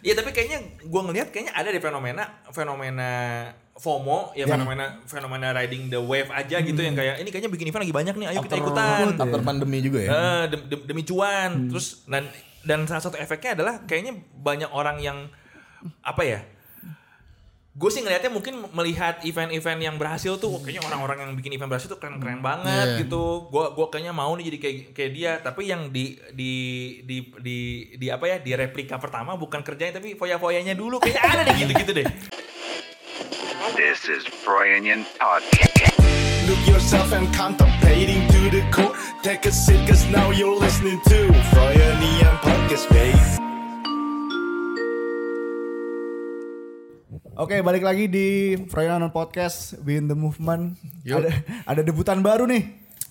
Iya tapi kayaknya gue ngelihat kayaknya ada di fenomena fenomena FOMO ya fenomena fenomena riding the wave aja gitu yang kayak ini kayaknya bikin event lagi banyak nih ayo kita ikutan. After pandemi juga ya. Eh, dem- dem- demi cuan. Terus dan dan salah satu efeknya adalah kayaknya banyak orang yang apa ya gue sih ngelihatnya mungkin melihat event-event yang berhasil tuh wah, kayaknya orang-orang yang bikin event berhasil tuh keren-keren banget Iya. gitu gue gua kayaknya mau nih jadi kayak kayak dia tapi yang di di di di di apa ya di replika pertama bukan kerjanya tapi foya-foyanya dulu kayak ada deh gitu-gitu deh This is Brian Podcast. Look yourself and contemplating to the core. Take a seat, cause now you're listening to Froyonian Podcast, babe. Oke, balik lagi di Froyonian Podcast Win the Movement. Yuk. Ada ada debutan baru nih.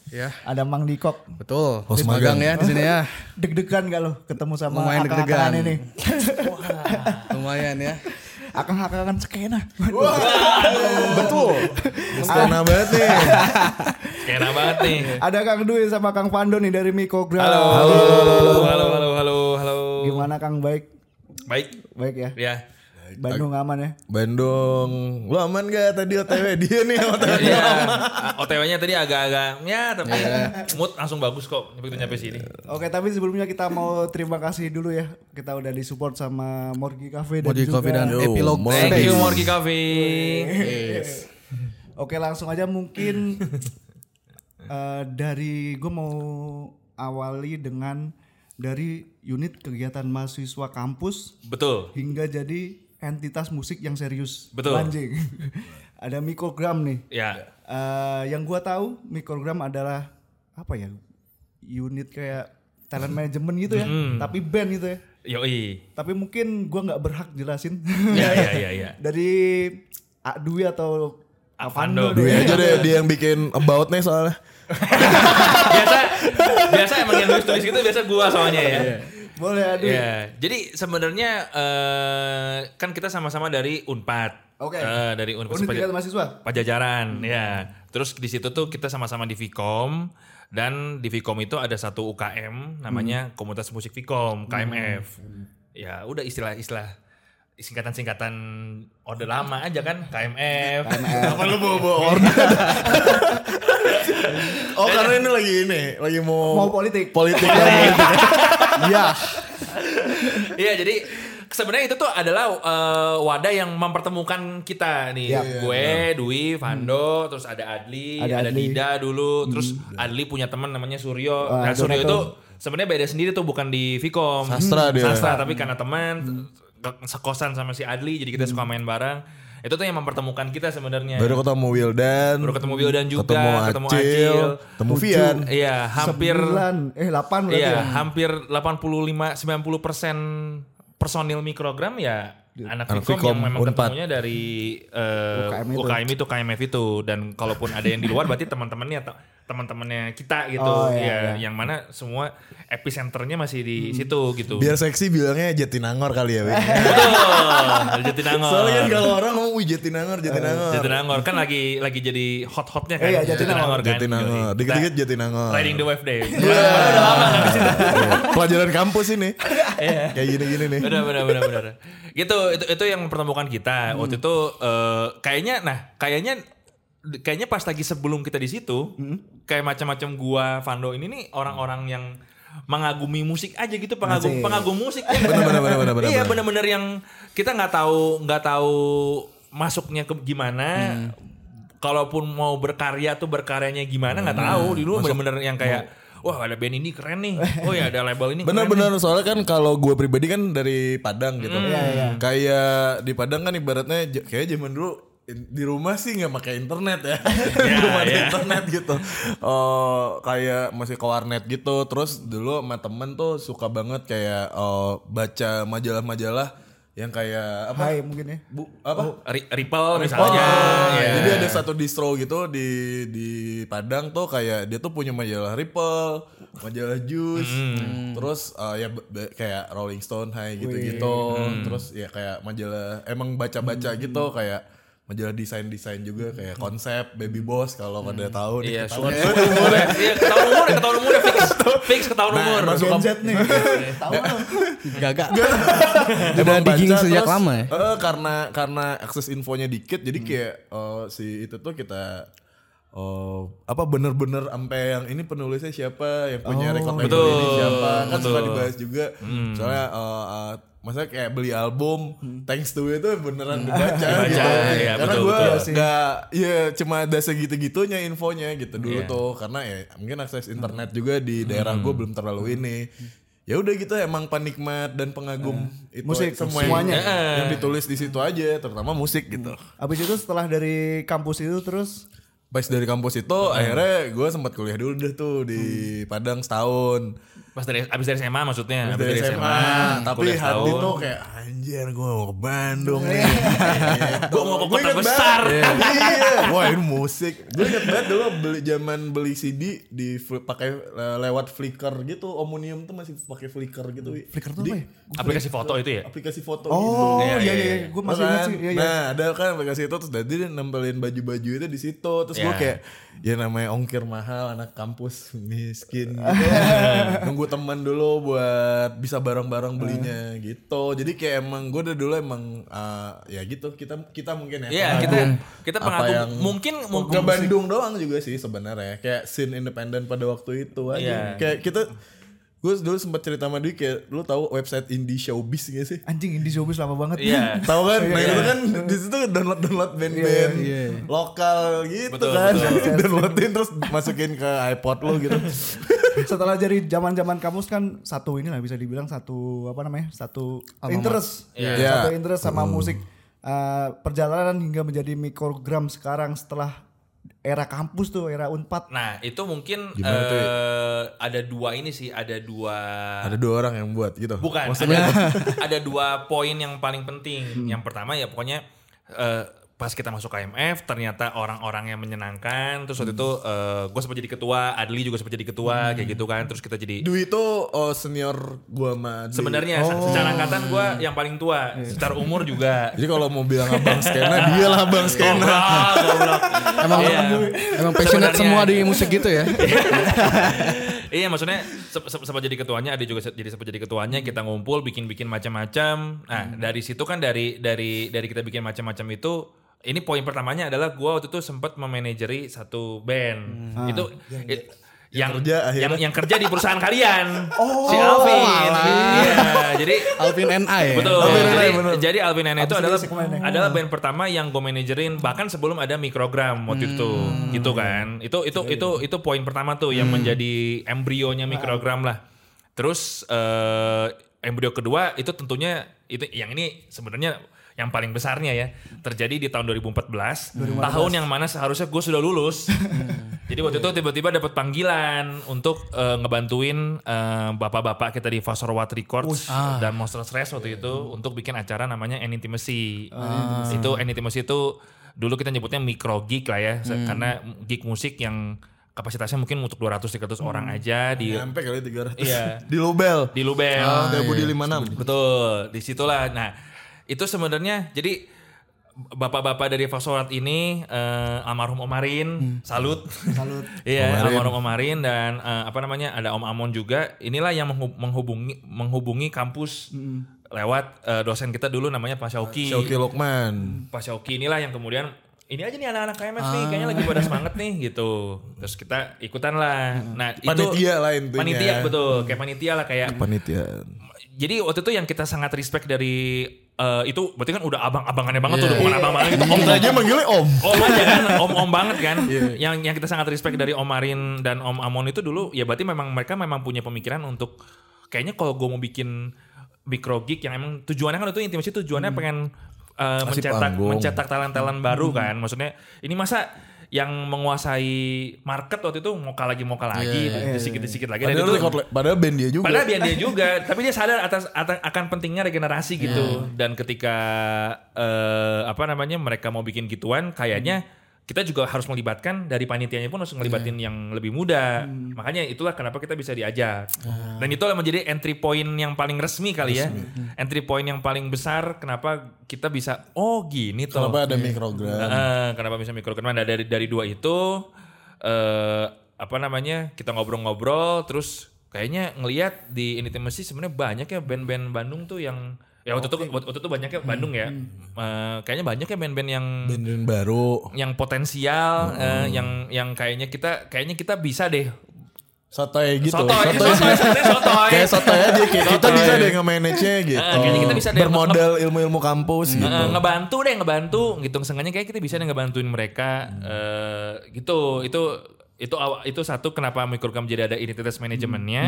Ya, Ada Mang Dikok. betul. Host magang magang. ya di sini ya. Deg-degan gak lo ketemu sama Lumayan akang-akangan deg-degan. ini? Lumayan ya. Akang-akangan skena. Betul. Skena banget nih. keren banget nih Ada Kang Dwi sama Kang Pando nih dari Mikogram. halo halo halo halo halo halo Gimana Kang baik? baik Baik ya. ya Bandung aman ya. Bandung, lu aman gak tadi OTW dia nih OTW. Iya, OTW-nya tadi agak-agak ya tapi mood langsung bagus kok begitu nyampe sini. Oke, tapi sebelumnya kita mau terima kasih dulu ya. Kita udah disupport sama Morgi Cafe dan Morgi juga Coffee dan Yo, Epilog Thank Space. you Morgi Cafe. Oke, langsung aja mungkin eh, dari gue mau awali dengan dari unit kegiatan mahasiswa kampus Betul. hingga jadi entitas musik yang serius. Betul. Anjing. Ada mikrogram nih. Ya. Eh, yang gua tahu mikrogram adalah apa ya? Unit kayak talent management gitu ya, tapi band gitu ya. Yoi. Tapi mungkin gua nggak berhak jelasin. Ya ya ya ya. Dari A Dwi atau Avando. Dwi aja deh dia yang bikin about nih soalnya. biasa biasa emang yang nulis tulis gitu biasa gua soalnya ya. Boleh Adwi. Ya, jadi sebenarnya eh, kan kita sama-sama dari Unpad. Oke. Eh, dari Unpad Unit Paja- kegiatan mahasiswa. Pajajaran, ya. Terus di situ tuh kita sama-sama di Vkom dan di Vkom itu ada satu UKM namanya Komunitas Musik Vkom, KMF. Ya, udah istilah-istilah singkatan-singkatan orde lama aja kan, KMF. Apa lu bawa order? oh karena ini lagi ini, lagi mau Mau politik. politik lagi. Iya. Iya, jadi sebenarnya itu tuh adalah eh, wadah yang mempertemukan kita nih. Iya. Gue, Dwi, Vando, terus ada Adli, Ada ada, Adli. Dida dulu, terus Adli punya teman namanya Suryo. Ah, nah, Suryo Donato. itu sebenarnya beda sendiri tuh bukan di Vkom. Sastra dia. Sastra, tapi karena teman ke- sekosan sama si Adli jadi kita suka main bareng. Itu tuh yang mempertemukan kita sebenarnya. Baru ketemu Wildan. Baru ketemu Wildan juga, ketemu ketemu Acil, Acil. ketemu Vian. Iya, hampir Sembilan, eh 8 berarti Iya, ya. hampir 85 90 persen personil mikrogram ya anak Anak Vkom yang memang Unpad. ketemunya dari eh, UKM itu. UKM itu KMF itu dan kalaupun ada yang di luar berarti teman-temannya atau teman-temannya kita gitu Oh, iya, ya iya. yang mana semua epicenternya masih di situ gitu. Biar seksi bilangnya Jatinangor kali ya. Betul, Jatinangor. Soalnya kan kalau orang ngomong wih Jatinangor, Jatinangor. Jatinangor kan lagi lagi jadi hot-hotnya kan. Iya, Jatinangor. kan. Jatinangor. Yoi. Dikit-dikit Jatinangor. Riding the wave day. Iya. Pelajaran kampus ini. Kayak gini-gini nih. benar benar benar benar gitu itu itu yang mempertemukan kita waktu itu eh, kayaknya nah kayaknya kayaknya pas lagi sebelum kita di situ kayak macam-macam gua Vando ini nih orang-orang yang mengagumi musik aja gitu pengagum Asik. pengagum musik Bener, bener, bener, bener, bener, iya bener. bener-bener yang kita nggak tahu nggak tahu masuknya ke gimana kalaupun mau berkarya tuh berkaryanya gimana nggak tahu dulu bener-bener yang kayak wah ada band ini keren nih oh ya ada label ini. Bener-bener soalnya kan kalau gue pribadi kan dari Padang gitu. Iya, iya. Kayak di Padang kan ibaratnya kayak zaman dulu di rumah sih nggak pakai internet ya. Iya, Belum ada iya. internet gitu. Oh kayak masih ke warnet gitu. Terus dulu sama temen tuh suka banget kayak oh, baca majalah-majalah yang kayak apa? Hai mungkin ya. Bu, apa? Ri- Ripple misalnya Oh, ya. Jadi ada satu distro gitu di di Padang tuh kayak dia tuh punya majalah Ripple, majalah Juice, terus uh, ya kayak Rolling Stone, Hai gitu-gitu, terus ya kayak majalah emang baca-baca gitu kayak majalah desain-desain juga kayak konsep Baby Boss kalau pada tahu nih Iya, ketahuan. suka umur ya. Iya, ketahuan umur, ketahuan umur fix. Fix ketahuan Nah, umur. suka Gen Z nih. Gagak. Emang Udah digging sejak terus, lama ya? eh, karena karena akses infonya dikit jadi kayak eh, si itu tuh kita Oh, apa bener-bener sampai yang ini penulisnya siapa, yang punya record label Betul, ini siapa, kan suka dibahas juga. Soalnya eh, eh, maksudnya kayak beli album, thanks to itu beneran dibaca Dibaca, gitu. iya, karena betul, gue nggak, ya cuma ada segitu-gitunya infonya gitu dulu Iya. tuh, karena ya mungkin akses internet juga di daerah gue belum terlalu ini. Ya udah gitu emang penikmat dan pengagum itu Musik, semua semuanya. yang, yang ditulis di situ aja, terutama musik gitu. Habis itu setelah dari kampus itu terus Pas dari kampus itu akhirnya gue sempat kuliah dulu deh tuh di Padang setahun. Pas dari abis dari SMA maksudnya, Habis abis dari SMA, tapi kuliah hati setahun. tuh kayak anjir gue mau ke Bandung nih. Gua mau ke Gua kota besar. Iya. Wah ini musik. Gue inget banget dulu beli zaman beli CD di pakai eh, lewat Flickr gitu. Omnium tuh masih pakai Flickr gitu. Flickr tuh apa ya? Aplikasi foto itu ya? Aplikasi foto Oh gitu. Iya, iya iya, iya, iya. gue masih ingat sih. Iya, iya. Nah ada kan aplikasi itu terus jadi dia nempelin baju-baju itu di situ terus gue Iya. kayak ya namanya ongkir mahal anak kampus miskin gitu. nunggu teman dulu buat bisa bareng-bareng belinya gitu jadi kayak emang gue udah dulu emang uh, ya gitu kita kita mungkin ya Iya, pengagum kita kita apa pengagum yang- mungkin mungkin ke Bandung doang juga sih sebenarnya kayak scene independen pada waktu itu aja Iya. kayak kita gue dulu sempat cerita sama dia kayak lu tahu website indie showbiz gak sih Anjing Indie Showbiz lama banget. Iya. Tahu kan? Nah, Iya. itu kan di situ download download band-band lokal gitu Betul, kan. betul. Downloadin terus masukin ke iPod lo gitu. Setelah dari zaman-zaman kampus kan satu ini lah bisa dibilang satu apa namanya? Satu interest. Iya. Satu interest sama musik. Eh, perjalanan hingga menjadi mikrogram sekarang setelah era kampus tuh, era Unpad. Nah, itu mungkin Gimana tuh, ya? eh, ada dua ini sih, ada dua Ada dua orang yang buat gitu. Bukan, ada, ada dua poin yang paling penting. Yang pertama ya pokoknya eh, pas kita masuk KMF ternyata orang-orang yang menyenangkan. Terus waktu itu gue sempat jadi ketua, Adli juga sempat jadi ketua kayak gitu kan. Terus kita jadi Dwi itu oh, senior gua sama Adli. sebenarnya se- secara angkatan gue yang paling tua, secara umur juga. Jadi kalau mau bilang abang skena, dia lah abang skena. Goblok. Emang Iya. emang passionate semua di musik gitu ya. iya maksudnya se- se- sempat jadi ketuanya ada juga jadi sempat jadi ketuanya kita ngumpul bikin bikin macam-macam nah dari situ kan dari dari dari kita bikin macam-macam itu ini poin pertamanya adalah gua waktu itu sempat memanajeri satu band. Itu it- yang kerja akhirnya. yang yang kerja di perusahaan kalian. Si Alvin. iya jadi Alvin NA ya. Betul. Alvin jadi, jadi Alvin Nene itu adalah adalah band pertama yang gue manajerin bahkan sebelum ada mikrogram waktu itu, gitu kan. Itu itu itu itu poin pertama tuh yang menjadi embrionya mikrogram lah. Terus eh, embrio kedua itu tentunya itu yang ini sebenarnya yang paling besarnya ya terjadi di tahun 2014, tahun yang mana seharusnya gue sudah lulus. Jadi waktu itu tiba-tiba dapat panggilan untuk eh, ngebantuin eh, bapak-bapak kita di Fasor Wat Records dan Monster Stress waktu itu untuk bikin acara namanya An Intimacy. Itu An Intimacy itu dulu kita nyebutnya micro gig lah ya, se- karena gig musik yang kapasitasnya mungkin untuk 200-300 orang aja di Nyampe kali 300. Iya. Di Lubel. di Lubel. Ah, Setiap Budi 56. Betul, di situlah. Nah, itu sebenarnya jadi bapak-bapak dari Fasorat ini eh, almarhum Omarin, salut. Salut. Iya, Omarin. almarhum Omarin dan eh, apa namanya ada Om Amon juga. Inilah yang menghu- menghubungi menghubungi kampus lewat eh, dosen kita dulu namanya Pak Syauki. Syauki Lokman. Pak Syauki inilah yang kemudian ini aja nih anak-anak KMF nih kayaknya lagi pada semangat nih gitu. Terus kita ikutan lah. Nah, itu Panitia lah intinya. Panitia betul, kayak panitia lah kayak Panitia. jadi waktu itu yang kita sangat respect dari eh, itu berarti kan udah abang-abangannya banget tuh udah bukan abang-abangan gitu. Om aja manggilnya Om. Om aja kan, om-om banget kan. Yang yang kita sangat respect dari Om Marin dan Om Amon itu dulu ya berarti memang mereka memang punya pemikiran untuk kayaknya kalau gue mau bikin micro gig yang emang tujuannya kan itu intimasi tujuannya pengen eh, Kasih mencetak panggung. mencetak talent-talent baru kan. Maksudnya ini masa yang menguasai market waktu itu moka lagi moka lagi sedikit-sedikit lagi dan Padahal, itu record, padahal band dia juga. Padahal biar dia juga, tapi dia sadar atas ata- akan pentingnya regenerasi gitu. Dan ketika eh, apa namanya mereka mau bikin gituan, kayaknya kita juga harus melibatkan dari panitianya pun harus ngelibatin yang lebih muda. Makanya itulah kenapa kita bisa diajak. Dan itulah menjadi entry point yang paling resmi kali ya. Entry point yang paling besar kenapa kita bisa oh gini toh. Kenapa ada mikrogram? Heeh, kenapa bisa mikrogram? Nah, dari dari dua itu eh apa namanya? Kita ngobrol-ngobrol terus kayaknya ngelihat di Intimacy sebenarnya banyak ya band-band Bandung tuh yang ya waktu itu waktu itu banyaknya Bandung ya. Eh, kayaknya banyak ya band-band yang Band-band baru. yang potensial eh, yang yang kayaknya kita kayaknya kita bisa deh Sotoy gitu. sotoy sotoy sotoy sotoy Kayak sotoy aja kayak kita Sotoy. bisa deh nge-manage-nya gitu. Ah, kayaknya kita bisa deh Bermodal ilmu-ilmu kampus gitu. Eh, ngebantu deh ngebantu gitu sengaja kayak kita bisa deh ngebantuin mereka eh, gitu itu itu itu satu kenapa Microcam jadi ada identitas manajemennya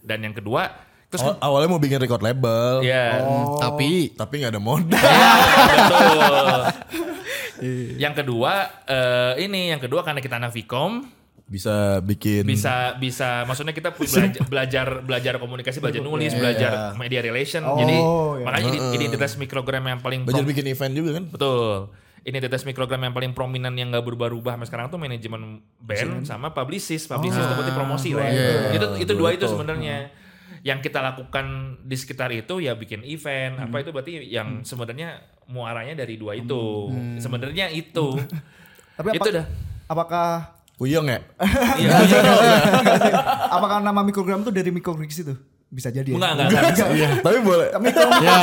dan yang kedua terus Aw- awalnya mau bikin record label. ya Tapi Tapi nggak ada modal. betul. Yang kedua eh, ini yang kedua karena kita anak Vkom Bisa bikin. bisa bisa maksudnya kita belajar belajar belajar komunikasi belajar nulis belajar media relation. Jadi Oh, iya. makanya ide- identitas mikrogram yang paling Belajar bikin event juga kan? betul. Identitas mikrogram yang paling prominent yang gak berubah-ubah sampai sekarang tuh manajemen band sama publicist. Publicist itu berarti promosi lah ya. itu itu dua itu sebenarnya yang kita lakukan di sekitar itu ya bikin event apa itu berarti yang sebenarnya muaranya dari dua itu sebenarnya itu Tapi apa, itu dah apakah Puyeng ya? iya apakah nama mikrogram tuh dari mikrogrix itu? Bisa jadi ya? enggak enggak enggak Iya. Tapi boleh. ya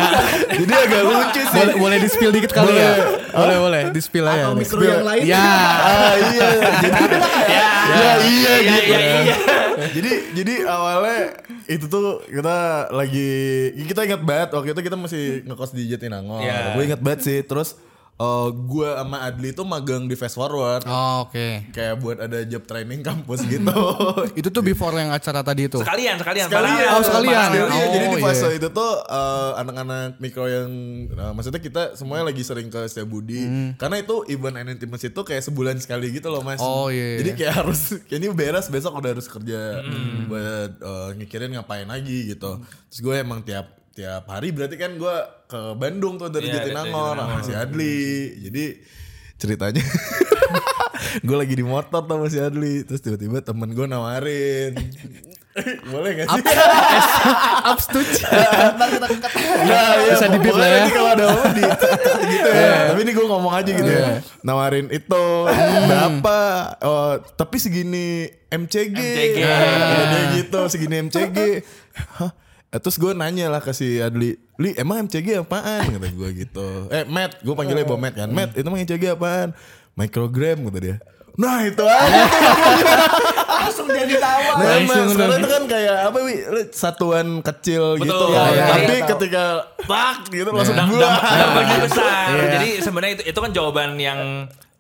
Jadi agak lucu sih. boleh boleh di spill dikit kali ya. Boleh boleh di spill aja. Atau mikro yang lain? Ya. Ah iya. Jadi, ya ya iya iya iya iya jadi jadi awalnya itu tuh kita lagi kita ingat banget waktu itu kita masih ngekos di Jatinangor. Iya. Gue ingat banget sih. Terus eh, gue sama Adli tuh magang di Fast Forward. Oh, oke. Kayak buat ada job training kampus gitu. Itu tuh before yang acara tadi itu. sekalian sekalian Sekalian. Oh, sekalian. Paralel. Iya, jadi di Oh, fase iya. itu tuh eh, anak-anak mikro yang nah, maksudnya kita semuanya lagi sering ke Setiabudi karena itu event and intimacy itu kayak sebulan sekali gitu loh mas. Hmm. Oh, iya, Jadi iya. kayak harus kayak ini beres besok udah harus kerja buat eh, mikirin ngapain lagi gitu. Terus gue emang tiap tiap hari berarti kan gue ke Bandung tuh dari Iya, dari Jatinangor sama si Adli. Jadi ceritanya gue lagi di motor tuh sama si Adli terus tiba-tiba temen gue nawarin boleh gak sih? Upstuch. Nah, iya, Bisa pokoknya lah ya. kalau ada apa di gitu ya. Tapi ini gue ngomong aja gitu ya. Nawarin itu berapa? Oh, tapi segini MCG. MCG. Nah, dia gitu, segini MCG. Hah? Eh, Terus gue nanya lah ke si Adli, Li emang MCG apaan? Kata gue gitu. Eh Matt, gue panggilnya Bo Matt kan. Matt, itu emang MCG apaan? Microgram kata dia. Nah itu aja. Langsung jadi tawa. Nah, emang sekarang itu kan kayak apa wi satuan kecil gitu Betul. Ya, ya, Tapi ya. ketika tak gitu langsung Dam- buah. dampak- besar. Jadi sebenarnya itu, itu kan jawaban yang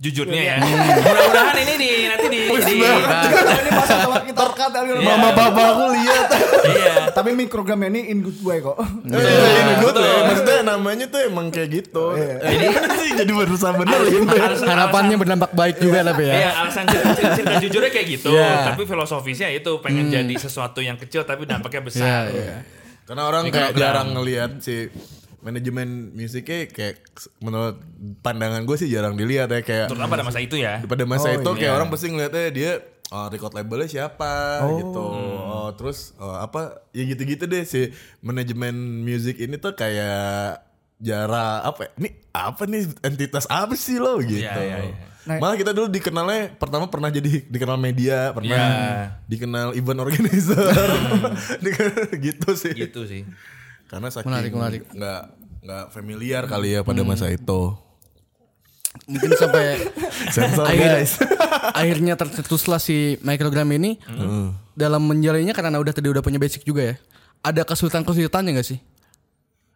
jujurnya ya. Mudah-mudahan ini di nanti di, di ini pas setelah kita rekat kali Iya. Mama papa aku lihat. iya. Tapi mikrogram ini in good way kok. Eh, ini gue tuh betul. ya, maksudnya namanya tuh emang kayak gitu. Jadi sih jadi berusaha gitu. harus- Harapannya berdampak baik juga tapi ya. Iya, alasan cerita, jujurnya kayak gitu. Iya. Tapi filosofisnya itu pengen jadi sesuatu yang kecil tapi dampaknya Iya, besar. iya. Karena orang kayak jarang ngelihat si manajemen musiknya kayak menurut pandangan gue sih jarang dilihat ya kayak Terutama pada masa itu ya. pada masa Oh, itu kayak iya. orang pasti ngeliatnya dia oh, record labelnya siapa gitu oh, terus oh, apa ya gitu-gitu deh si manajemen music ini tuh kayak jarak apa ya? ini apa nih entitas apa sih lo gitu Iya, iya, iya. Nah- malah kita dulu dikenalnya pertama pernah jadi dikenal media pernah Iya. dikenal event organizer Dikenal gitu sih Gitu sih. Karena saking Menarik, menarik. nggak nggak familiar kali ya pada masa itu Mungkin sampai sensor akhir, guys akhirnya tercetuslah si microgram ini dalam menjalannya karena udah tadi udah punya basic juga ya. Ada kesulitan-kesulitannya gak sih?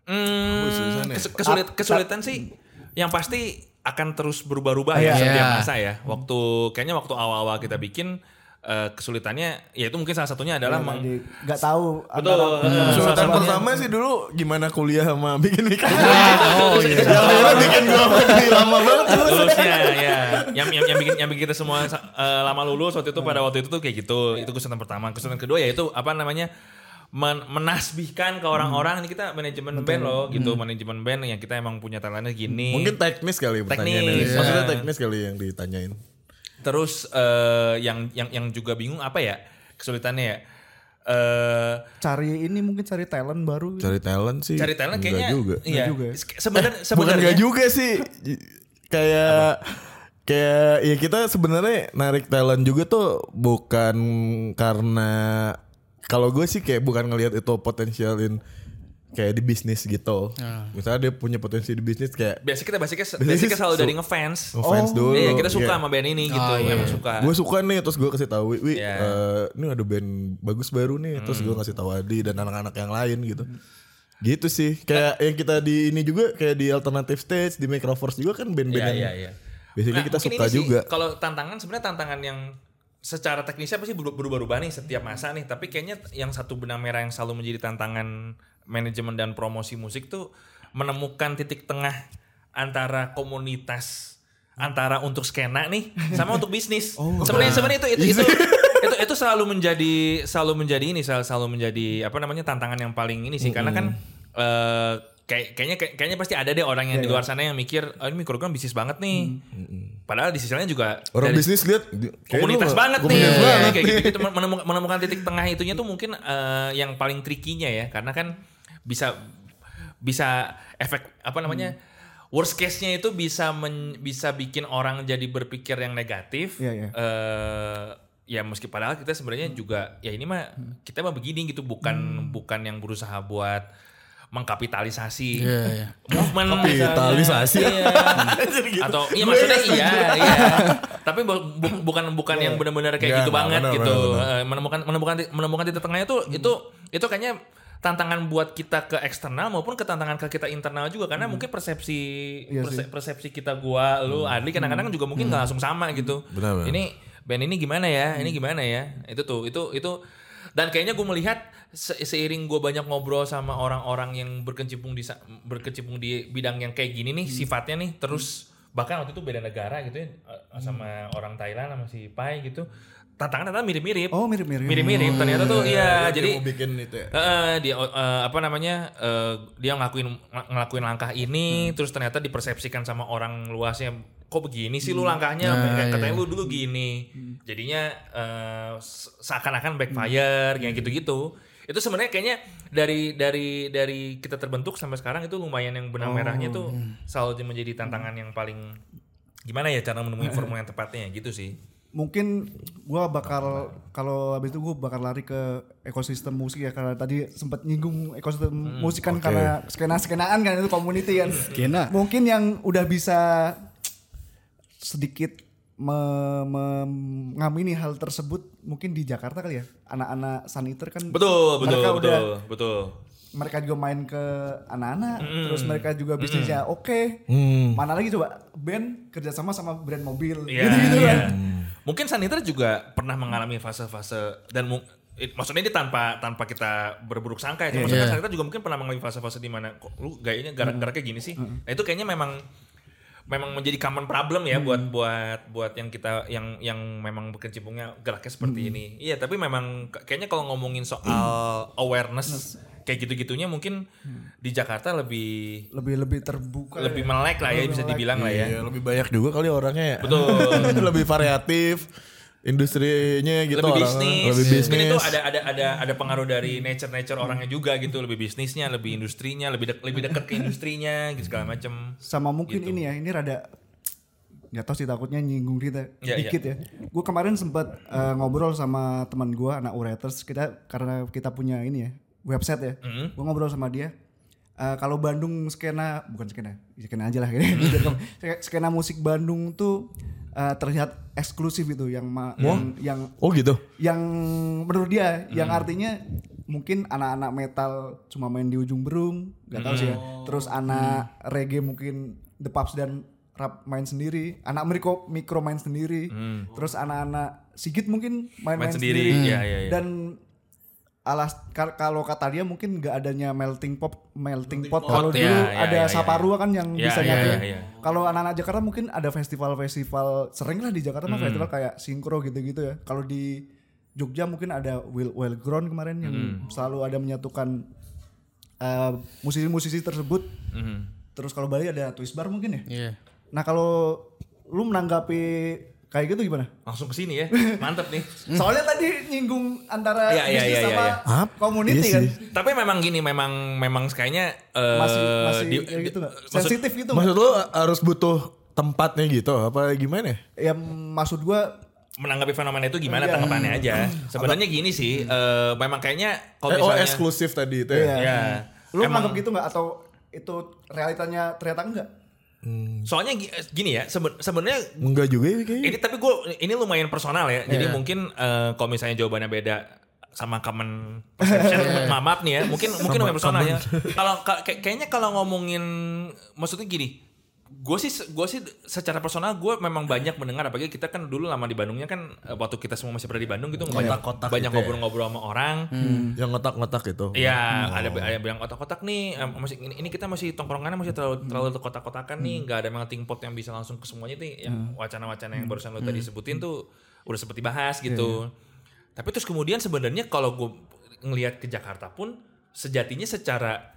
Hmm, kesulitan ya? kes- kesulit, kesulitan sih yang pasti akan terus berubah-ubah Iya. ya setiap Iya. masa ya. Waktu kayaknya waktu awal-awal kita bikin eh, kesulitannya ya itu mungkin salah satunya adalah meng- Jadi nggak tahu Betul. Hmm. Kesulitan pertama sih dulu gimana kuliah sama bikin nikah. Oh iya. Yang akhirnya bikin gua lebih lama banget. lulusnya ya yang, yang yang bikin yang bikin kita semua eh, lama lulus waktu itu pada waktu itu tuh kayak gitu itu kesulitan pertama kesulitan kedua ya itu apa namanya men- menasbihkan ke orang-orang ini kita manajemen band loh gitu manajemen band yang kita emang punya talentnya gini Mungkin teknis kali pertanyaannya. Teknis, Maksudnya ya. teknis kali yang ditanyain. Terus eh, yang yang yang juga bingung apa ya kesulitannya ya eh Cari ini mungkin cari talent baru. gitu. Cari talent sih. cari talent enggak kayaknya juga. iya juga ya? sebenarnya Bukan sebenarnya enggak juga sih. Kayak kayak ya kita sebenarnya narik talent juga tuh bukan karena kalau gue sih kayak bukan ngelihat itu potensialin kayak di bisnis gitu. Misalnya dia punya potensi di bisnis kayak biasa kita basicnya Biasanya basicnya selalu dari ngefans ngefans dulu. iya kita suka Iya. sama band ini gitu emang suka gue suka nih terus gue kasih tahu Wi Iya. eh, ini ada band bagus baru nih terus gue kasih tahu Adi dan anak-anak yang lain gitu gitu sih kayak yang kita di ini juga kayak di alternative stage di Microforce juga kan band-band Iya, yang iya, iya. basically Nah, kita suka ini sih, juga Kalau tantangan sebenarnya tantangan yang secara teknisnya pasti berubah- berubah-ubah nih setiap masa nih. Tapi kayaknya yang satu benang merah yang selalu menjadi tantangan manajemen dan promosi musik tuh menemukan titik tengah antara komunitas antara untuk skena nih sama untuk bisnis. sebenarnya sebenarnya itu itu, itu itu itu selalu menjadi selalu menjadi ini selalu, selalu menjadi apa namanya tantangan yang paling ini sih karena kan eh, kayak kayaknya kayak- kayaknya pasti ada deh orang yang Iya, di luar sana yang mikir oh ini mikrogram bisnis banget nih. Padahal di sisi lain juga orang dari bisnis lihat komunitas banget nih. komunitas Iya, banget kayak nih. gitu, menemukan, menemukan titik tengah itunya tuh mungkin eh, yang paling trikinya ya karena kan bisa bisa efek apa namanya worst case-nya itu bisa men- bisa bikin orang jadi berpikir yang negatif. Iya, iya. Eh, ya meski padahal kita sebenarnya juga ya ini mah kita mah begini gitu bukan bukan yang berusaha buat mengkapitalisasi Iya, iya. movement Kapitalisasi. Iya. atau iya maksudnya iya iya tapi bu- bu- bukan bukan yang benar-benar kayak Iya, gitu nggak, banget benar, gitu benar, benar. Eh, menemukan menemukan menemukan titik tengahnya tuh itu itu kayaknya tantangan buat kita ke eksternal maupun ke tantangan ke kita internal juga karena mungkin persepsi Iya perse- persepsi kita gua lu Adli kadang-kadang juga mungkin nggak langsung sama gitu. Benar, benar. ini band ini gimana ya? Ini gimana ya? Itu tuh itu itu. Dan kayaknya gue melihat se- seiring gue banyak ngobrol sama orang-orang yang berkecimpung di berkecimpung di bidang yang kayak gini nih sifatnya nih terus bahkan waktu itu beda negara gitu ya eh, sama orang Thailand sama si Pai gitu. Tantangan ternyata mirip-mirip. Oh, mirip-mirip. mirip-mirip ternyata tuh iya Dia jadi mau bikin itu ya. Heeh, dia eh, apa namanya eh, dia ngelakuin ng- ngelakuin langkah ini terus ternyata dipersepsikan sama orang luasnya kok begini sih lu langkahnya? Kayak katanya lu dulu gini. Jadinya eh, se- seakan-akan backfire kayak gitu-gitu itu sebenarnya kayaknya dari dari dari kita terbentuk sampai sekarang itu lumayan yang benang merahnya tuh selalu menjadi tantangan yang paling gimana ya cara menemui formula yang tepatnya gitu sih. Mungkin gua bakal kalau habis itu gua bakal lari ke ekosistem musik ya karena tadi sempat nyinggung ekosistem musik kan karena skena skenaan kan itu community kan. Skena. mungkin yang udah bisa sedikit mengamini hal tersebut mungkin di Jakarta kali ya anak-anak saniter kan betul betul mereka betul udah betul mereka juga main ke anak-anak terus mereka juga bisnisnya oke Hmm. mana lagi coba band kerjasama sama brand mobil Iya, gitu-gitu iya. kan Mungkin Saniter juga pernah mengalami fase-fase dan mu- it- maksudnya ini tanpa tanpa kita berburuk sangka ya. Maksudnya Iya. Saniter juga mungkin pernah mengalami fase-fase di mana kok lu gayanya garak-garak kayak gini sih. Nah, itu kayaknya memang memang menjadi common problem ya buat buat buat yang kita yang yang memang berkecimpungnya geraknya seperti ini. Iya, tapi memang kayaknya kalau ngomongin soal awareness kayak gitu-gitunya mungkin di Jakarta lebih lebih lebih terbuka lebih ya. melek lah ya bisa dibilang lah ya. Iya, lebih banyak juga kali orangnya ya. Betul. lebih variatif. Industrinya gitu lebih orang- bisnis. Lebih Mungkin bisnis. itu ada ada ada ada pengaruh dari nature nature orangnya juga gitu, lebih bisnisnya, lebih industrinya, lebih dek- lebih dekat ke industrinya gitu segala macam. sama mungkin Gitu. ini ya ini rada nggak tahu sih takutnya nyinggung kita Iya, dikit ya gue kemarin sempat eh, ngobrol sama teman gue anak Ureters kita karena kita punya ini ya website ya Mm-hmm. gue ngobrol sama dia Eh, kalau Bandung skena bukan skena skena aja lah gitu. skena musik Bandung tuh eh, terlihat eksklusif itu yang ma- yang yang Oh gitu. yang menurut dia yang Hmm. artinya mungkin anak-anak metal cuma main di ujung berung nggak tahu sih ya Hmm. terus anak reggae mungkin the Pups dan rap main sendiri anak mikro mikro main sendiri terus anak-anak Sigit mungkin main, Hmm. Main main sendiri, sendiri, iya, iya, iya. dan alas kal- kalau kata dia mungkin nggak adanya melting pot melting pot pot, kalau iya, dulu iya, ada iya, Saparua kan yang Iya, bisa iya, nyatu ya. iya. Kalau anak-anak Jakarta mungkin ada festival-festival sering lah di Jakarta Hmm. mah festival kayak sinkro gitu-gitu ya. Kalau di Jogja mungkin ada Will Well Ground kemarin yang selalu ada menyatukan eh, musisi-musisi tersebut. Terus kalau Bali ada Twist Bar mungkin ya. Iya. Nah kalau lu menanggapi kayak gitu gimana? Langsung ke sini ya. Mantep nih. Soalnya tadi nyinggung antara bisnis iya, sama iya. Ap, community iya kan. sih. Tapi memang gini, memang memang kayaknya eh, Masih masih di- gitu maksud- Sensitif gitu? Maksud lu harus butuh tempatnya gitu apa gimana? Ya maksud gua menanggapi fenomena itu gimana Iya. tanggapannya aja. Sebenarnya gini sih, eh, memang kayaknya kalau Eh, oh misalnya eksklusif tadi itu Iya. ya? ya, lu emang- gitu nggak atau itu realitanya ternyata enggak? Soalnya gi- gini ya, seben- sebenarnya Enggak juga ya kayaknya. ini tapi gue ini lumayan personal ya. Jadi Iya. mungkin eh, kalau misalnya jawabannya beda sama common perception, maaf, maaf nih ya, mungkin mungkin lumayan personal ya. Kalau ka- kayak- kayaknya kalau ngomongin, maksudnya gini, gue sih gue sih secara personal gue memang banyak mendengar apalagi kita kan dulu lama di Bandungnya kan eh, waktu kita semua masih berada di Bandung gitu banyak Kotak-kotak banyak gitu ya. ngobrol-ngobrol sama orang Yang ngotak-ngotak itu. Iya, ada ada yang bilang kotak-kotak nih, em, masih ini, ini kita masih tongkrongannya masih terlalu terlalu kotak-kotakan nih, nggak ada melting pot yang bisa langsung ke semuanya nih. Yang wacana-wacana yang barusan lo tadi sebutin tuh udah seperti bahas gitu. Tapi terus kemudian sebenarnya kalau gue ngelihat ke Jakarta pun sejatinya secara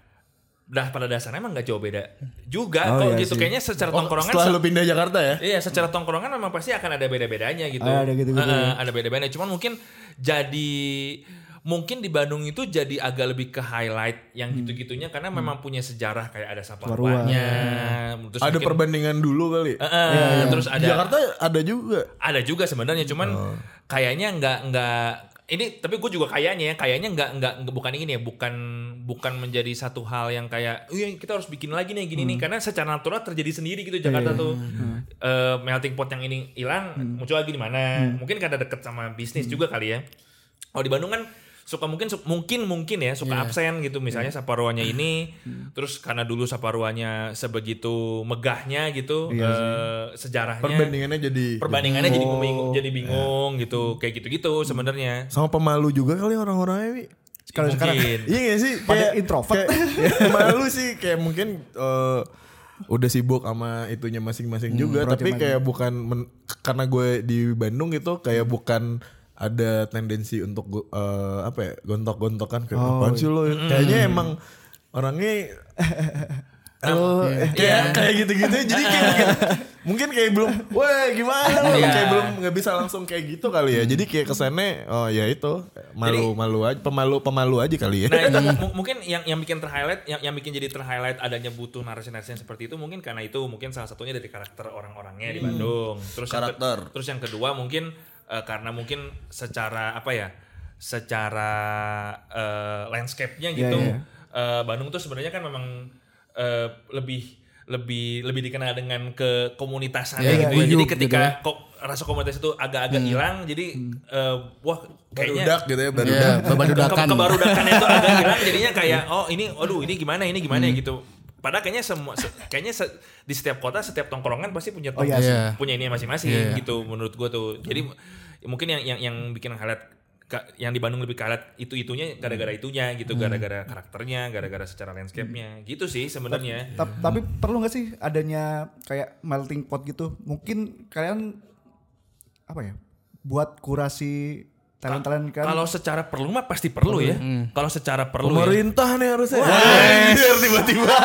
dah pada dasarnya emang nggak jauh beda juga Oh, kok iya gitu sih. kayaknya secara Oh, tongkrongan setelah se- lu pindah Jakarta ya? Iya, secara tongkrongan memang pasti akan ada beda-bedanya gitu. Ada gitu-gitu Heeh, ya. ada beda-bedanya. Cuman mungkin jadi mungkin di Bandung itu jadi agak lebih ke highlight yang Hmm. gitu-gitunya karena memang punya sejarah kayak ada saparwanya. Terus Ada mungkin- perbandingan dulu kali. Heeh, terus Di ada Jakarta ada juga. ada juga sebenarnya cuman kayaknya nggak nggak ini tapi gue juga kayaknya ya kayaknya nggak nggak- bukan ini ya bukan bukan menjadi satu hal yang kayak iya kita harus bikin lagi nih gini nih. Karena secara natural terjadi sendiri gitu Jakarta tuh. Eh, melting pot yang ini hilang muncul lagi di mana? Mungkin karena deket sama bisnis juga kali ya. Kalau di Bandung kan suka mungkin su- mungkin mungkin ya suka absen gitu. Misalnya saparuanya ini terus karena dulu saparuanya sebegitu megahnya gitu eh, sejarahnya Perbandingannya jadi perbandingannya jadi bingung. jadi bingung gitu kayak gitu-gitu sebenarnya. Sama pemalu juga kali orang-orangnya. Kalau sekarang. Iya gak sih? Pada introvert. kayak- malu sih kayak mungkin eh, udah sibuk sama itunya masing-masing juga project tapi kayak bukan men- karena gue di Bandung gitu kayak bukan ada tendensi untuk eh, apa ya gontok-gontokan kayak apaan sih lo kayaknya emang orangnya Oh, kayak kayak gitu-gitu. Jadi kayak mungkin, mungkin kayak belum wah gimana? Lo Iya. kayak belum nggak bisa langsung kayak gitu kali ya. Jadi kayak kesannya oh ya itu malu malu aja pemalu pemalu aja kali ya. Nah itu mu- mungkin yang yang bikin terhighlight yang yang bikin jadi terhighlight adanya butuh narasi-narasi yang seperti itu mungkin karena itu mungkin salah satunya dari karakter orang-orangnya di Bandung. Terus yang ke- Karakter. terus yang kedua mungkin eh, karena mungkin secara apa ya secara eh, landscape-nya gitu iya. eh, Bandung tuh sebenarnya kan memang eh, lebih lebih lebih dikenal dengan ke komunitasannya Iya, gitu ya. Jadi ketika gitu ya. kok rasa komunitas itu agak-agak hilang jadi eh, wah kayaknya barudak gitu ya barudak Iya, babadudakan. ke kebarudakannya itu agak hilang jadinya kayak oh ini aduh ini gimana ini gimana ya gitu padahal kayaknya semua se- kayaknya se- di setiap kota setiap tongkrongan pasti punya Oh, iya punya ini masing-masing Iya. gitu menurut gua tuh jadi mungkin yang yang yang bikin highlight yang di Bandung lebih highlight itu itunya gara-gara itunya gitu gara-gara karakternya gara-gara secara landscape-nya. Gitu sih sebenarnya. Ta- tapi perlu nggak sih adanya kayak melting pot gitu? Mungkin kalian apa ya? Buat kurasi talent-talent kan? kalau secara perlu mah pasti perlu ya. Kalau secara perlu ya. pemerintah nih harusnya. Anjir, tiba-tiba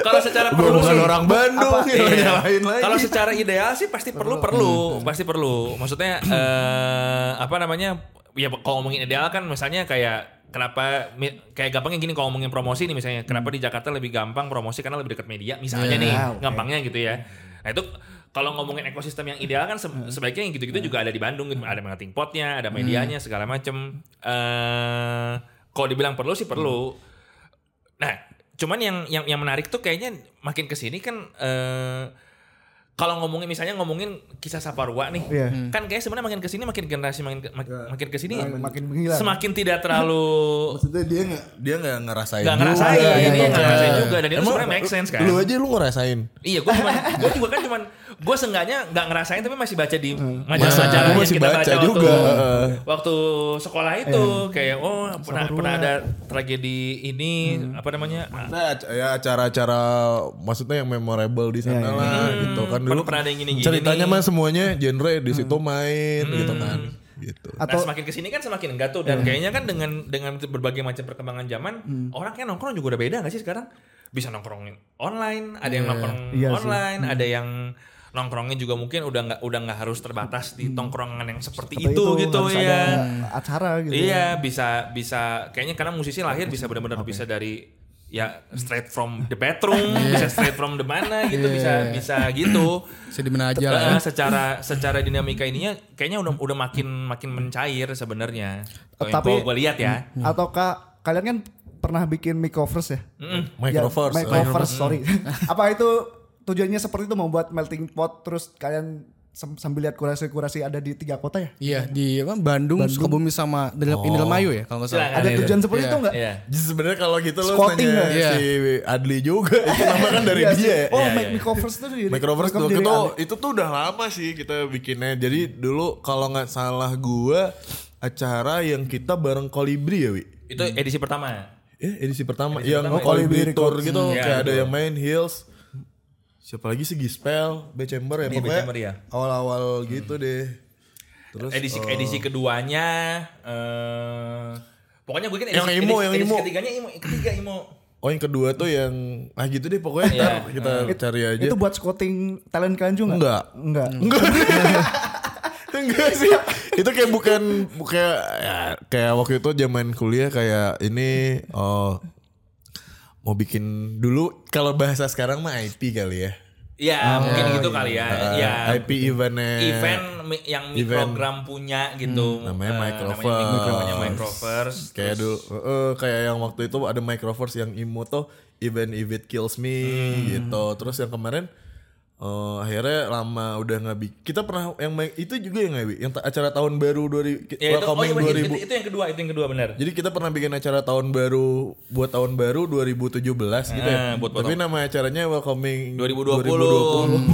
kalau secara perlu bukan sih- orang Bandung Apa? nih Iya. nyalahin lagi Kalau secara ideal sih pasti perlu perlu, pasti perlu. Maksudnya eh apa namanya? Ya kalau ngomongin ideal kan misalnya kayak kenapa kayak gampangnya gini kalau ngomongin promosi nih misalnya kenapa di Jakarta lebih gampang promosi karena lebih dekat media misalnya Iya, nih oke. gampangnya gitu ya. Nah itu kalau ngomongin ekosistem yang ideal kan se- sebaiknya yang gitu-gitu juga ada di Bandung gitu. Ada melting potnya, ada medianya segala macem. Eh kalau dibilang perlu sih perlu. Nah, cuman yang yang yang menarik tuh kayaknya makin ke sini kan eh kalau ngomongin misalnya ngomongin kisah Saparwa nih, Iya. kan kayak sebenarnya makin ke sini makin generasi makin ke- mak- makin ke sini makin menghilang. semakin tidak terlalu maksudnya dia nggak dia nggak ngerasain nggak juga. ngerasain, iya, ini iya, nggak iya. ngerasain juga dan itu sebenarnya make sense kan. lu aja lu ngerasain Iya, gue cuman gue juga kan cuman gue seenggaknya nggak ngerasain tapi masih baca di Hmm. majalah-majalah Gua yang masih kita baca baca waktu, juga, heeh. waktu sekolah itu Iya. kayak oh pernah pernah ada tragedi ini Hmm. apa namanya Nah, ya acara-acara maksudnya yang memorable di sana Iya, iya. lah gitu kan dulu. Pernah- pernah ada yang gini-gini Ceritanya mah semuanya genre di situ main gitu kan. Gitu. Nah Atau- semakin ke sini kan semakin enggak tuh dan kayaknya kan dengan dengan berbagai macam perkembangan zaman orang kayak nongkrong juga udah beda gak sih sekarang bisa nongkrong online ada yang nongkrong Iya sih. online ada yang nongkrongnya juga mungkin udah nggak udah nggak harus terbatas di tongkrongan yang seperti Seperti itu, gitu harus ya ada acara gitu. iya bisa bisa kayaknya karena musisi lahir bisa benar-benar bisa dari ya straight from the bedroom bisa straight from the mana gitu bisa bisa gitu Bisa di mana aja lah. ya. Eh, secara secara dinamika ininya kayaknya udah udah makin makin mencair sebenarnya. Kalau Tapi- gue lihat ya. Ataukah kalian kan pernah bikin microverse ya? Microverse. Ya, microverse, sorry. Apa itu tujuannya seperti itu membuat melting pot terus kalian sam- sambil lihat kurasi-kurasi ada di tiga kota ya? Iya di apa, Bandung, Sukabumi sama Del- Indramayu ya kalau nggak salah. Ada itu. tujuan seperti Iya. itu enggak? Iya. Jadi sebenarnya kalau gitu lo Squatting nanya nggak? Iya. si Adli juga itu nama kan dari Iya dia. ya. Oh, Iya, mic- iya. microverse itu dari Microverse tuh itu, itu tuh udah lama sih kita bikinnya. Jadi dulu kalau nggak salah gua acara yang kita bareng Kolibri ya, Wi. Itu edisi pertama. Eh, edisi pertama Edisi yang pertama, Kolibri Kolibri Tour gitu Hmm, kayak iya, ada yang main Hills. Siapa lagi sih Gispel, B Chamber ya Iya, pokoknya. B-Chamber, ya. Awal-awal gitu deh. Terus edisi eh, edisi keduanya eh pokoknya gue kan edisi, Yang emo, edisi, yang edisi emo. ketiganya emo, ketiga emo. Oh yang kedua tuh yang ah gitu deh pokoknya ntar kita cari aja. Itu buat scouting talent kalian juga? Enggak. Enggak. Enggak. Enggak sih. Itu kayak bukan kayak ya, kayak waktu itu zaman kuliah kayak ini oh mau bikin dulu kalau bahasa sekarang mah IP kali ya. Ya mungkin gitu kali ya. Uh, ya IP eventnya. event yang Event. mikrogram punya gitu. namanya Eh, Microverse. Namanya, namanya Microverse. Kayak dulu eh, kayak yang waktu itu ada Microverse yang imo tuh event if it kills me Hmm. gitu. Terus yang kemarin eh, akhirnya lama udah nggak bi- kita pernah yang main- itu juga yang nggak yang ta- acara tahun baru 2000 Ya, itu, oh, welcoming iya, bener, 2000 itu, itu yang kedua, itu yang kedua benar. Jadi kita pernah bikin acara tahun baru buat tahun baru 2017 gitu Ah, ya. buat Tapi nama acaranya welcoming 2020.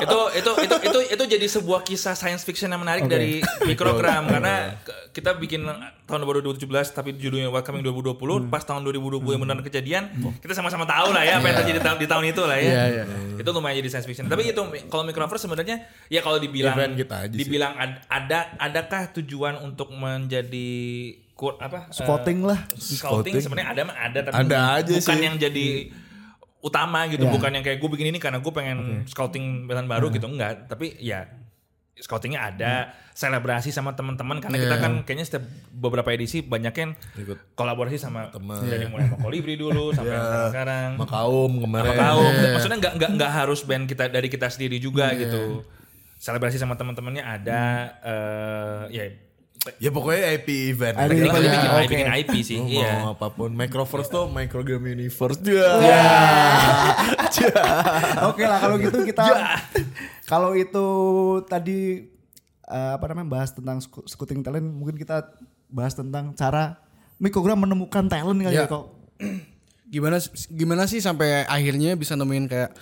itu itu itu itu itu jadi sebuah kisah science fiction yang menarik dari mikrogram karena kita bikin tahun baru 2017 tapi judulnya Welcoming 2020 pas tahun 2020 yang benar kejadian kita sama-sama tahu lah ya apa yang terjadi tahun- di tahun itu lah ya. Iya, iya. Itu lumayan jadi science fiction. Tapi itu kalau microverse sebenarnya ya kalau dibilang Event kita aja sih. dibilang ad- ada adakah tujuan untuk menjadi kur, apa eh, Scouting lah. scouting sebenarnya ada mah ada tapi Ada aja bukan sih. yang jadi utama gitu Ya. bukan yang kayak gue bikin ini karena gue pengen scouting band baru gitu enggak tapi ya scoutingnya ada selebrasi sama teman-teman karena kita kan kayaknya setiap beberapa edisi banyak yang kolaborasi sama teman dari mulai sama Kolibri dulu sampai yang sekarang Makaum kemarin. apa tahu maksudnya nggak nggak nggak harus band kita dari kita sendiri juga gitu. Selebrasi sama teman-temannya ada eh, ya. Ya pokoknya IP event. IP kita bikin, Ya, bikin. IP sih Mau iya. apa pun. Microverse tuh Microgram Universe juga. Oke lah kalau gitu kita kalau itu tadi eh, apa namanya bahas tentang scouting talent mungkin kita bahas tentang cara mikrogram menemukan talent kali ya Ya. kok. Gimana gimana sih sampai akhirnya bisa nemuin kayak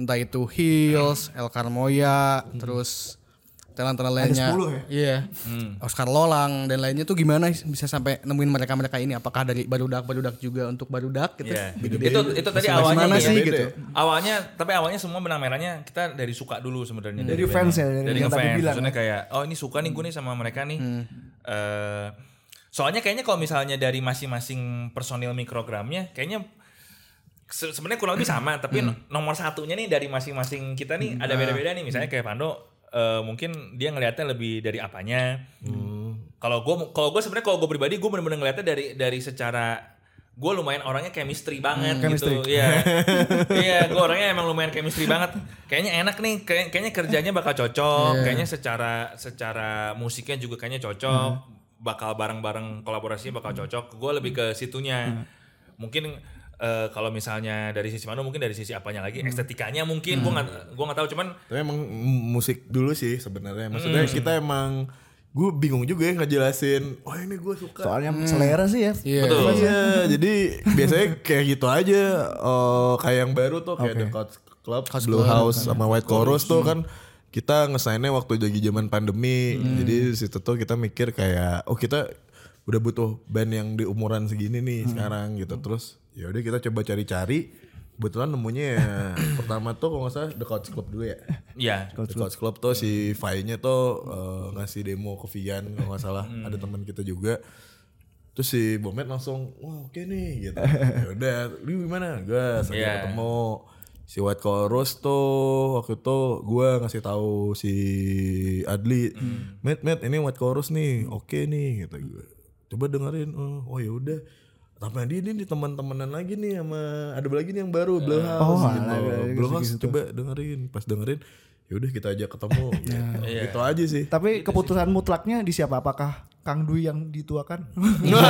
entah itu Hills, El Carmoya, terus talent-talent lainnya. 10 ya? Iya. Oscar Lolang dan lainnya tuh gimana bisa sampai nemuin mereka-mereka ini? Apakah dari barudak-barudak juga untuk barudak gitu? Iya. itu itu tadi Masih awalnya mana ya. sih beda gitu? ya. Awalnya tapi awalnya semua benang merahnya kita dari suka dulu sebenarnya Dari bandnya. fans ya, dari dari yang tadi ngefans. bilang Maksudnya kayak oh ini suka nih gue nih sama mereka nih. Eh, soalnya kayaknya kalau misalnya dari masing-masing personil mikrogramnya kayaknya se- sebenarnya kurang lebih sama tapi no- nomor satunya nih dari masing-masing kita nih ada beda-beda nih misalnya kayak Pando eh, mungkin dia ngelihatnya lebih dari apanya. Kalau gue kalau gue sebenarnya kalau gue pribadi gue bener-bener ngelihatnya dari dari secara gue lumayan orangnya chemistry banget gitu. Iya. Iya gue orangnya emang lumayan chemistry banget. Kayaknya enak nih kayak- kayaknya kerjanya bakal cocok. Kayaknya secara secara musiknya juga kayaknya cocok. Bakal bareng-bareng kolaborasinya bakal cocok. Gue lebih ke situnya. Mungkin eh, kalau misalnya dari sisi mana mungkin dari sisi apanya lagi estetikanya mungkin gue nggak gue nggak tahu cuman Tapi emang musik dulu sih sebenarnya. Maksudnya Hmm. kita emang gue bingung juga ya ngejelasin. Oh ini gue suka. Soalnya selera sih ya. Iya. betul Iya, jadi biasanya kayak gitu aja. Oh, kayak yang baru tuh kayak The Coach Club, Blue House sama White Chorus tuh kan kita ngesainnya waktu lagi zaman pandemi. Jadi di situ tuh kita mikir kayak oh kita udah butuh band yang di umuran segini nih sekarang gitu. Terus ya udah kita coba cari-cari. Kebetulan nemunya ya pertama tuh kalau nggak salah The Couch Club dulu ya. Iya. The Couch Club tuh si Fai-nya tuh eh, ngasih demo ke Vian kalau nggak salah. Ada teman kita juga. Terus si Bomet langsung, wah oke nih gitu. ya udah, lu gimana? Gas, aja Iya. ketemu. Si White Chorus tuh waktu itu gue ngasih tahu si Adli, Met Met ini White Chorus nih, oke nih gitu gue. Coba dengerin, oh, oh ya udah. Tapi dia ini nih teman-temanan lagi nih sama ada lagi nih yang baru Blue House gitu. Blue House coba dengerin, pas dengerin ya udah kita aja ketemu gitu. Gitu aja sih. Tapi keputusan mutlaknya di siapa? Apakah Kang Dwi yang dituakan? enggak,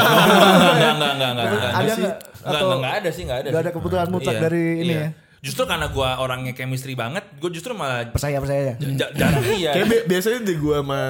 enggak, enggak, enggak, enggak. ada? Enggak, Atau enggak, enggak ada sih, enggak ada. nggak sih. ada keputusan mutlak Iya, dari ini iya. ya? Justru karena gua orangnya chemistry banget, gua justru malah Percaya percaya ya. ja- jarang iya. Kayak bi- biasanya di gua sama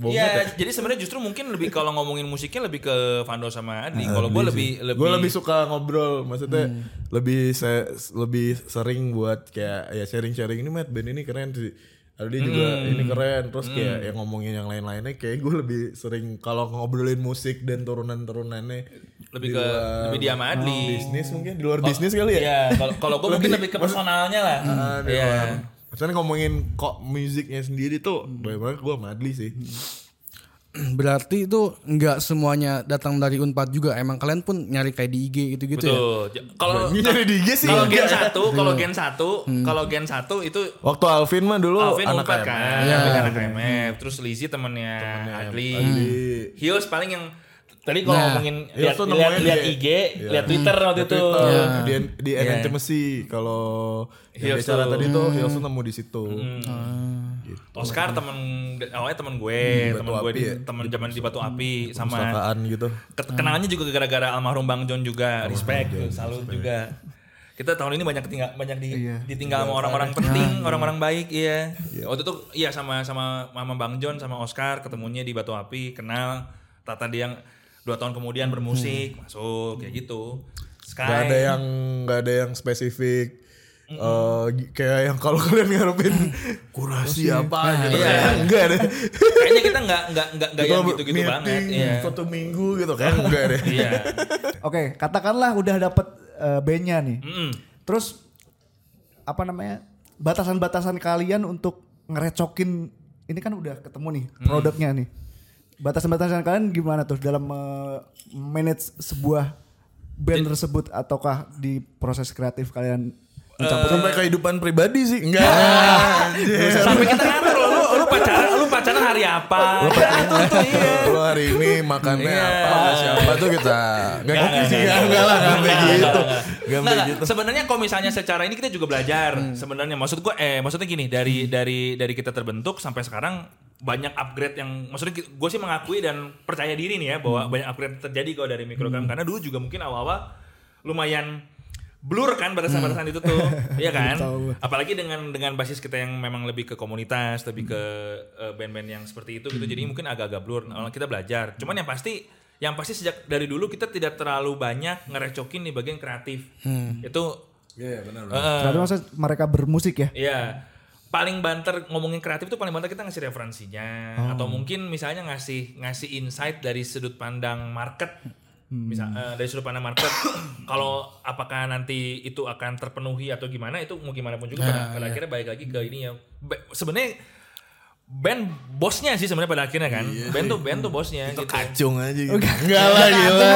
Iya, ya. jadi sebenarnya justru mungkin lebih kalau ngomongin musiknya lebih ke Vando sama Adi. Kalau gua lebih lebih gue lebih suka ngobrol maksudnya lebih se- lebih sering buat kayak ya sharing sharing ini Matt band ini keren sih ada dia juga ini keren terus kayak yang ngomongin yang lain-lainnya kayak gue lebih sering kalau ngobrolin musik dan turunan turunannya lebih ke lebih dia sama Adli. bisnis mungkin di luar bisnis kali ya Iya, kalau kalau gua mungkin lebih ke personalnya lah. Ah, di Iya. Maksudnya ngomongin kok musiknya sendiri tuh banyak banget gue sama Adli sih Berarti itu nggak semuanya datang dari Unpad juga. Emang kalian pun nyari kayak di IG gitu-gitu ya. Betul. Ja- Kalau Ini dari IG sih kalau gen enggak. 1, kalau gen 1, kalau gen 1 itu waktu Alvin mah dulu Alvin anak Unpad kan, Iya. Alvin anak KMF, terus Lizzy temennya Adli. Adli. Hios paling yang tadi kalau Nah, ngomongin lihat tuh lihat lihat IG, lihat Twitter waktu itu. Twitter, di di Iya. Intimacy kalau yang bicara tuh. tadi tuh Hills tuh nemu di situ. Gitu. Oscar temen awalnya temen gue, Batu temen gue di ya? temen zaman di Batu Api sama gitu. Ke- kenangannya juga gara-gara almarhum Bang John juga, respect, salut juga. Kita tahun ini banyak ketinggal, banyak di, ditinggal sama orang-orang penting, orang-orang baik, iya. Waktu itu iya sama sama Mama Bang John sama Oscar ketemunya di Batu Api, kenal. Tata dia yang dua tahun kemudian bermusik, masuk kayak gitu. Sky. Gak ada yang gak ada yang spesifik. eh, gi- kayak yang kalau kalian ngarepin kurasi apa gitu Iya. enggak deh. Kayaknya kita nggak nggak nggak nggak yang gitu-gitu meeting banget. Iya. Satu minggu gitu kan enggak deh. Iya. Oke, katakanlah udah dapet eh, bandnya nih. Mm-mm. Terus apa namanya? Batasan-batasan kalian untuk ngerecokin ini kan udah ketemu nih Hmm. produknya nih. Batasan-batasan kalian gimana tuh dalam eh, manage sebuah band tersebut ataukah di proses kreatif kalian mencampur Sampai kehidupan pribadi sih enggak. Sampai kita ngatur lu, lu, lu pacaran, lu pacaran hari apa? Diatur tuh iya. Lo hari ini makannya Iya. apa siapa tuh kita enggak gitu sih enggak enggak lah enggak sampai gitu. Enggak Nah, sampai nah, gitu. sebenarnya kalau misalnya secara ini kita juga belajar. Sebenarnya maksud gue eh maksudnya gini dari dari dari kita terbentuk sampai sekarang banyak upgrade yang maksudnya gue sih mengakui dan percaya diri nih ya bahwa banyak upgrade terjadi kalau dari mikrogram karena dulu juga mungkin awal-awal lumayan blur kan batasan-batasan itu tuh, iya kan? Apalagi dengan dengan basis kita yang memang lebih ke komunitas, lebih ke eh, band-band yang seperti itu gitu. Jadi mungkin agak-agak blur. Nah, kita belajar. Cuman yang pasti yang pasti sejak dari dulu kita tidak terlalu banyak ngerecokin di bagian kreatif. Itu Iya benar. eh, Berarti maksud mereka bermusik ya? Iya. Paling banter ngomongin kreatif tuh paling banter kita ngasih referensinya atau mungkin misalnya ngasih ngasih insight dari sudut pandang market. Misal eh, dari sudut pandang market kalau apakah nanti itu akan terpenuhi atau gimana itu mau gimana pun juga pada, pada akhirnya balik lagi ke ini ya. Sebenarnya band bosnya sih sebenarnya pada akhirnya kan. Band tuh band tuh bosnya gitu. Kacung aja gitu. Enggak lah gila.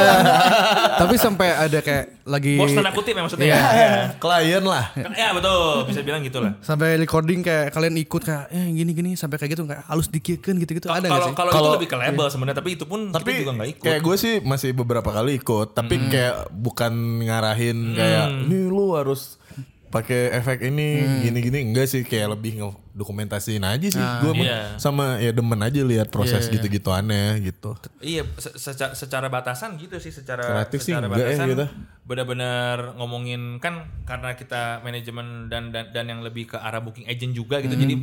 Tapi sampai ada kayak lagi Bos tanda kutip ya maksudnya. Iya. ya. Klien lah. Ya betul, bisa bilang gitu lah. sampai recording kayak kalian ikut kayak eh gini-gini sampai kayak gitu kayak halus dikirkan gitu-gitu ada sih? kalau itu lebih ke label sebenarnya tapi itu pun Tapi kita juga nggak ikut. kayak gue sih masih beberapa kali ikut, tapi kayak bukan ngarahin kayak ini lu harus pakai efek ini gini-gini enggak sih kayak lebih ngedokumentasiin aja sih gue Iya. sama ya demen aja lihat proses gitu-gitu aneh gitu Iya, se- seca- secara batasan gitu sih, secara Kreatif sih secara enggak ya batasan kita. benar-benar ngomongin kan karena kita manajemen dan dan dan yang lebih ke arah booking agent juga gitu. Jadi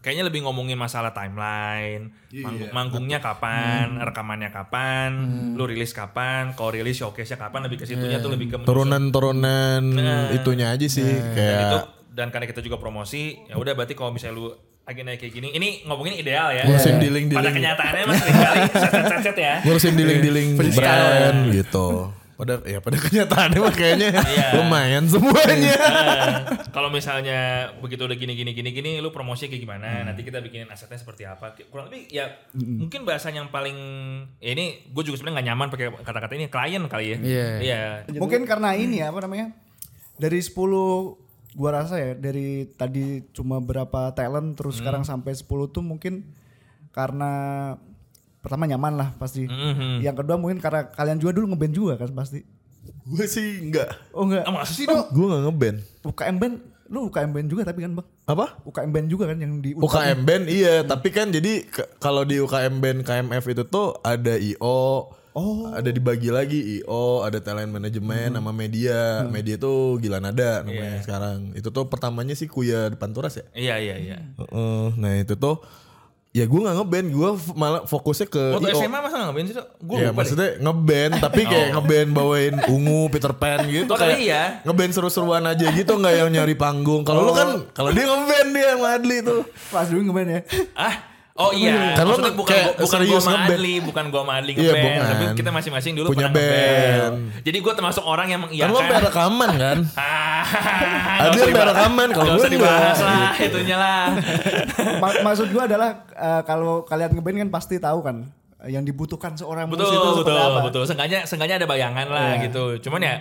kayaknya lebih ngomongin masalah timeline, manggung- manggungnya kapan, rekamannya kapan, lu rilis kapan, kalau rilis showcase-nya kapan lebih ke situnya tuh lebih ke turunan-turunan itunya aja sih dan itu kayak dan karena kita juga promosi, ya udah berarti kalau misalnya lu lagi naik kayak gini, ini ngomongin ideal ya. Ngurusin dealing-dealing. Pada kenyataannya mas sering kali set-set ya. ngurusin dealing-dealing brand gitu. Pada ya pada kenyataannya mah kayaknya Iya. lumayan semuanya. Eh, kalau misalnya begitu udah gini gini gini gini lu promosinya kayak Hmm. gimana nanti kita bikinin asetnya seperti apa kurang lebih ya mungkin bahasanya yang paling ya ini gue juga sebenarnya nggak nyaman pakai kata-kata ini klien kali ya Iya. iya Mungkin karena ini ya apa namanya? Dari 10 gua rasa ya dari tadi cuma berapa talent terus sekarang sampai 10 tuh mungkin karena pertama nyaman lah pasti. Mhm. Yang kedua mungkin karena kalian juga dulu ngeband juga kan pasti. gue sih enggak. Oh enggak. Ah, masa sih dong Gue enggak ngeband. UKM band lu UKM band juga tapi kan Bang. Apa? UKM band juga kan yang di UKM band iya, tapi kan jadi kalau di UKM band KMF itu tuh ada IO, Oh. ada dibagi lagi IO, ada talent management sama media. Media itu gila nada namanya sekarang. Itu tuh pertamanya sih Kuya depan Turas ya. iya iya iya Heeh, nah itu tuh ya gue nggak ngeband, gue malah fokusnya ke waktu IO. SMA masa nggak ngapain sih tuh gue ya deh. maksudnya ngeband tapi kayak ngeband bawain ungu Peter Pan gitu Oh, kayak iya. ngeband seru-seruan aja gitu nggak yang nyari panggung. Kalau lu kan kalau dia ngeband dia sama Adli tuh. Pas dulu ngeband ya. ah oh iya Kan maksudnya bukan kayak gua- bukan gue serius sama. Adli bukan gue sama Adli Iya, ngeband bukan. tapi kita masing-masing dulu Punya pernah ngeband. band. jadi gue termasuk orang yang kan mengiyakan lu sampai rekaman kan Ah, yang dibahas. rekaman, kalau gue usah dibahas lah itunya lah. Ma- maksud gua adalah eh, kalau kalian ngeband kan pasti tahu kan yang dibutuhkan seorang betul musisi itu betul apa. betul. Sengaja sengaja ada bayangan lah gitu. Cuman ya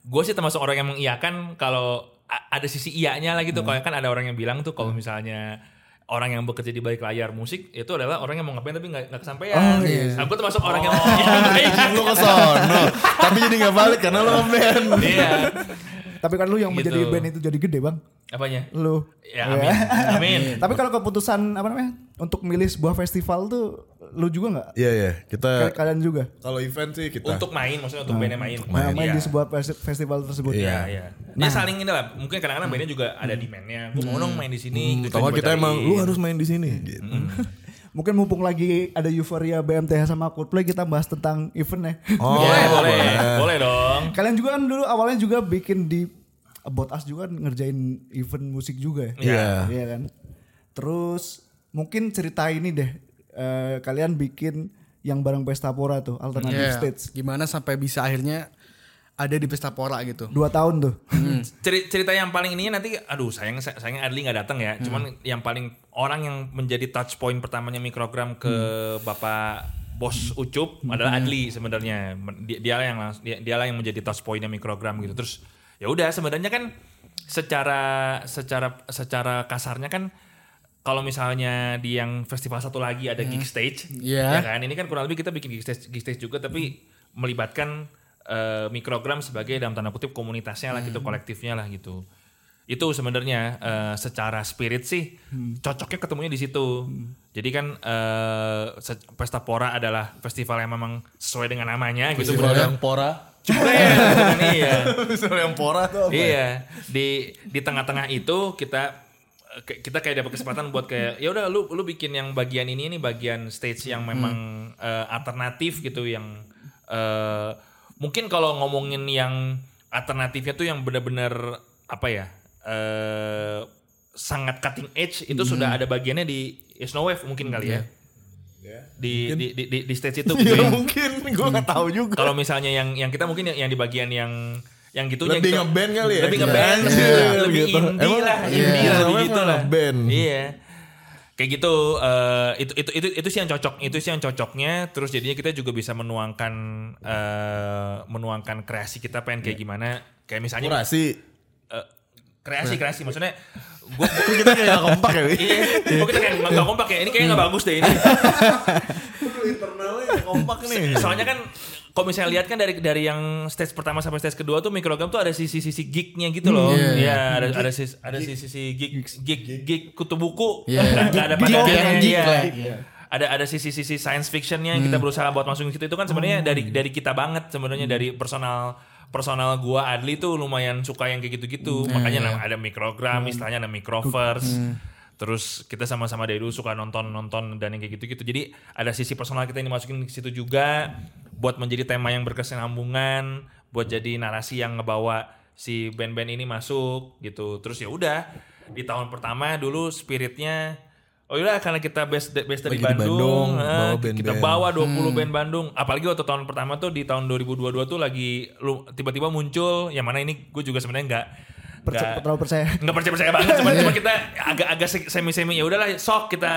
gue sih termasuk orang yang mengiyakan kalau ada sisi iyanya lah gitu. Kalau kan ada orang yang bilang tuh kalau misalnya orang yang bekerja di balik layar musik itu adalah orang yang mau ngapain tapi nggak kesampaian. Nah, gue termasuk orang yang mengiyakan. lu ke sono tapi jadi nggak balik karena lu ngeband Iya. Tapi kan lu yang Gitu. menjadi band itu jadi gede bang. Apanya? Lu. Ya amin. Amin. Tapi kalau keputusan apa namanya untuk milih sebuah festival tuh lu juga nggak? iya iya kita Kayak Kalian juga. kalau event sih kita Untuk main maksudnya untuk bandnya main. Main, main Iya. di sebuah festi- festival tersebut. Iya. Iya, iya. Dia saling ini lah. Mungkin kadang-kadang bandnya juga ada demandnya. Gue mau dong main di sini. gitu, Atau coba kita emang lu harus main di sini gitu. Mungkin mumpung lagi ada euforia BMTH sama Coldplay kita bahas tentang event ya. Oh, boleh, boleh, boleh dong. Kalian juga kan dulu awalnya juga bikin di About Us juga kan ngerjain event musik juga ya. Iya. Iya kan. Terus mungkin cerita ini deh. eh, kalian bikin yang bareng Pestapora tuh alternative Iya. stage. Gimana sampai bisa akhirnya ada di Pesta Pora gitu. Dua tahun tuh. Ceri- cerita yang paling ini nanti, aduh sayang sayangnya Adli nggak datang ya. Cuman yang paling orang yang menjadi touch point pertamanya mikrogram ke bapak bos Ucup adalah Adli sebenarnya. Dia, dia yang langs- dia, dialah yang menjadi touch pointnya mikrogram gitu. Terus ya udah sebenarnya kan secara secara secara kasarnya kan kalau misalnya di yang festival satu lagi ada gig stage, Iya. ya kan? Ini kan kurang lebih kita bikin gig stage, gig stage juga, tapi melibatkan eh, mikrogram sebagai dalam tanda kutip komunitasnya lah gitu, kolektifnya lah gitu. Itu sebenarnya eh, secara spirit sih cocoknya ketemunya di situ. Jadi kan se- Pesta Pora adalah festival yang memang sesuai dengan namanya gitu. Festival yang pora. Jebret, iya. Festival yang pora tuh apa? Iya, di di tengah-tengah itu kita kita kayak dapat kesempatan buat kayak ya udah lu lu bikin yang bagian ini ini bagian stage yang memang eh, alternatif gitu yang eh, mungkin kalau ngomongin yang alternatifnya tuh yang benar-benar apa ya eh sangat cutting edge itu sudah ada bagiannya di Snow Wave mungkin kali ya. Di, di, di, di, di stage itu gitu Ya mungkin gue nggak tahu juga. Kalau misalnya yang yang kita mungkin yang, yang di bagian yang yang gitunya Lebih gitu. ngeband kali ya? Lebih Iya. ngeband, Iya, lebih gitu. indie Emang- lah, iya. indie lah Namanya begitu emang lah. ngeband. Iya. Kayak gitu eh, itu itu itu itu sih yang cocok, itu sih yang cocoknya terus jadinya kita juga bisa menuangkan eh, menuangkan kreasi kita pengen kayak gimana. Kayak misalnya eh, kreasi kreasi maksudnya gua, gua Kita kayak gak kompak ya? Iya, kok kita kayak nggak kompak ya. Ini kayaknya nggak bagus deh ini. Internalnya kompak nih. Soalnya kan kalau misalnya lihat kan dari dari yang stage pertama sampai stage kedua tuh mikrogram tuh ada sisi-sisi geeknya gitu loh. Iya. Iya, ada ada sisi ada sisi-sisi geek geek geek kutu buku. Iya. Nggak nggak ada Geek pada yang geek iya. lah. Ada ada sisi-sisi science fictionnya yang kita berusaha buat masukin situ itu kan sebenarnya dari dari kita banget sebenarnya dari personal personal gua Adli tuh lumayan suka yang kayak gitu-gitu. Makanya nama ada mikrogram, istilahnya ada microverse. Terus kita sama-sama dari dulu suka nonton-nonton dan yang kayak gitu-gitu. Jadi ada sisi personal kita yang dimasukin ke situ juga buat menjadi tema yang berkesinambungan, buat jadi narasi yang ngebawa si band-band ini masuk gitu. Terus ya udah di tahun pertama dulu spiritnya Oh iya karena kita base base dari di Bandung, Bandung, eh, bawa kita band-band. bawa 20 band Bandung. Apalagi waktu tahun pertama tuh di tahun 2022 tuh lagi tiba-tiba muncul yang mana ini gue juga sebenarnya nggak Perca- nggak. terlalu percaya. nggak percaya percaya banget cuma cuma kita agak-agak semi semi ya udahlah sok kita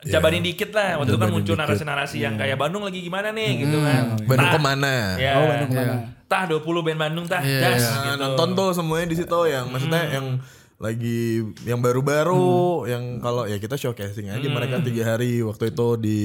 jabanin dikit lah. Waktu itu kan muncul narasi-narasi yang kayak Bandung lagi gimana nih? Gitu kan. Bandung ke mana? ya Oh, Bandung ke mana? tah 20 band Bandung tah. Iya, das Nah, gitu. nonton tuh semuanya di situ yang maksudnya yang lagi yang baru-baru yang kalau ya kita showcasing aja mereka tiga hari waktu itu di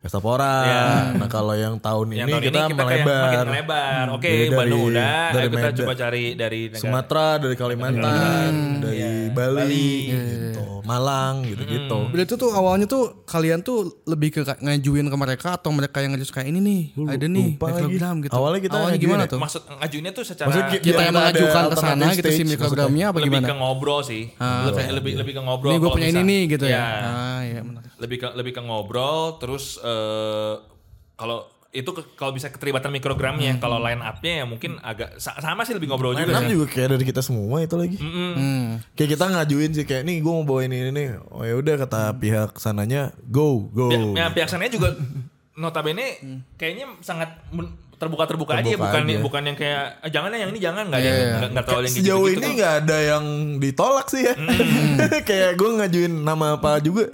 Pesta Pora. Ya. Nah kalau yang tahun yang ini tahun kita, ini kita melebar. makin melebar oke Jadi dari- Bandung udah dari ayo kita Medan. coba cari dari negara Sumatera, dari Kalimantan, dari Iya, Bali, Bali. gitu. Malang gitu-gitu. Berarti tuh awalnya tuh kalian tuh lebih ke ngajuin ke mereka atau mereka yang ngajus kayak ini nih, ada nih mikrogram gitu. Awalnya kita ngajuin gimana ya? tuh? maksud ngajuinnya tuh secara Maksudnya Kita yang mengajukan ke sana gitu si stage mikrogramnya apa lebih gimana? ke ngobrol sih lebih, lebih lebih ke ngobrol Ini gue punya ini nih gitu ya. Iya. Ah iya benar. lebih ke lebih ke ngobrol terus eh kalau itu ke- kalau bisa keterlibatan mikrogramnya Hmm. kalau line up-nya ya mungkin agak sa- sama sih lebih ngobrol Line juga up juga kayak dari kita semua itu lagi. Hmm. Kayak kita ngajuin sih kayak nih gue mau bawa ini ini nih. Oh ya udah kata pihak sananya go go. Pihak- ya, pihak sananya juga notabene kayaknya sangat terbuka-terbuka aja ya Terbuka bukan aja. bukan yang kayak "Ah, jangan ya yang ini jangan nggak ada yang nggak- terlalu yang Sejauh ini nggak ada yang ditolak sih ya. kayak gue ngajuin nama apa juga.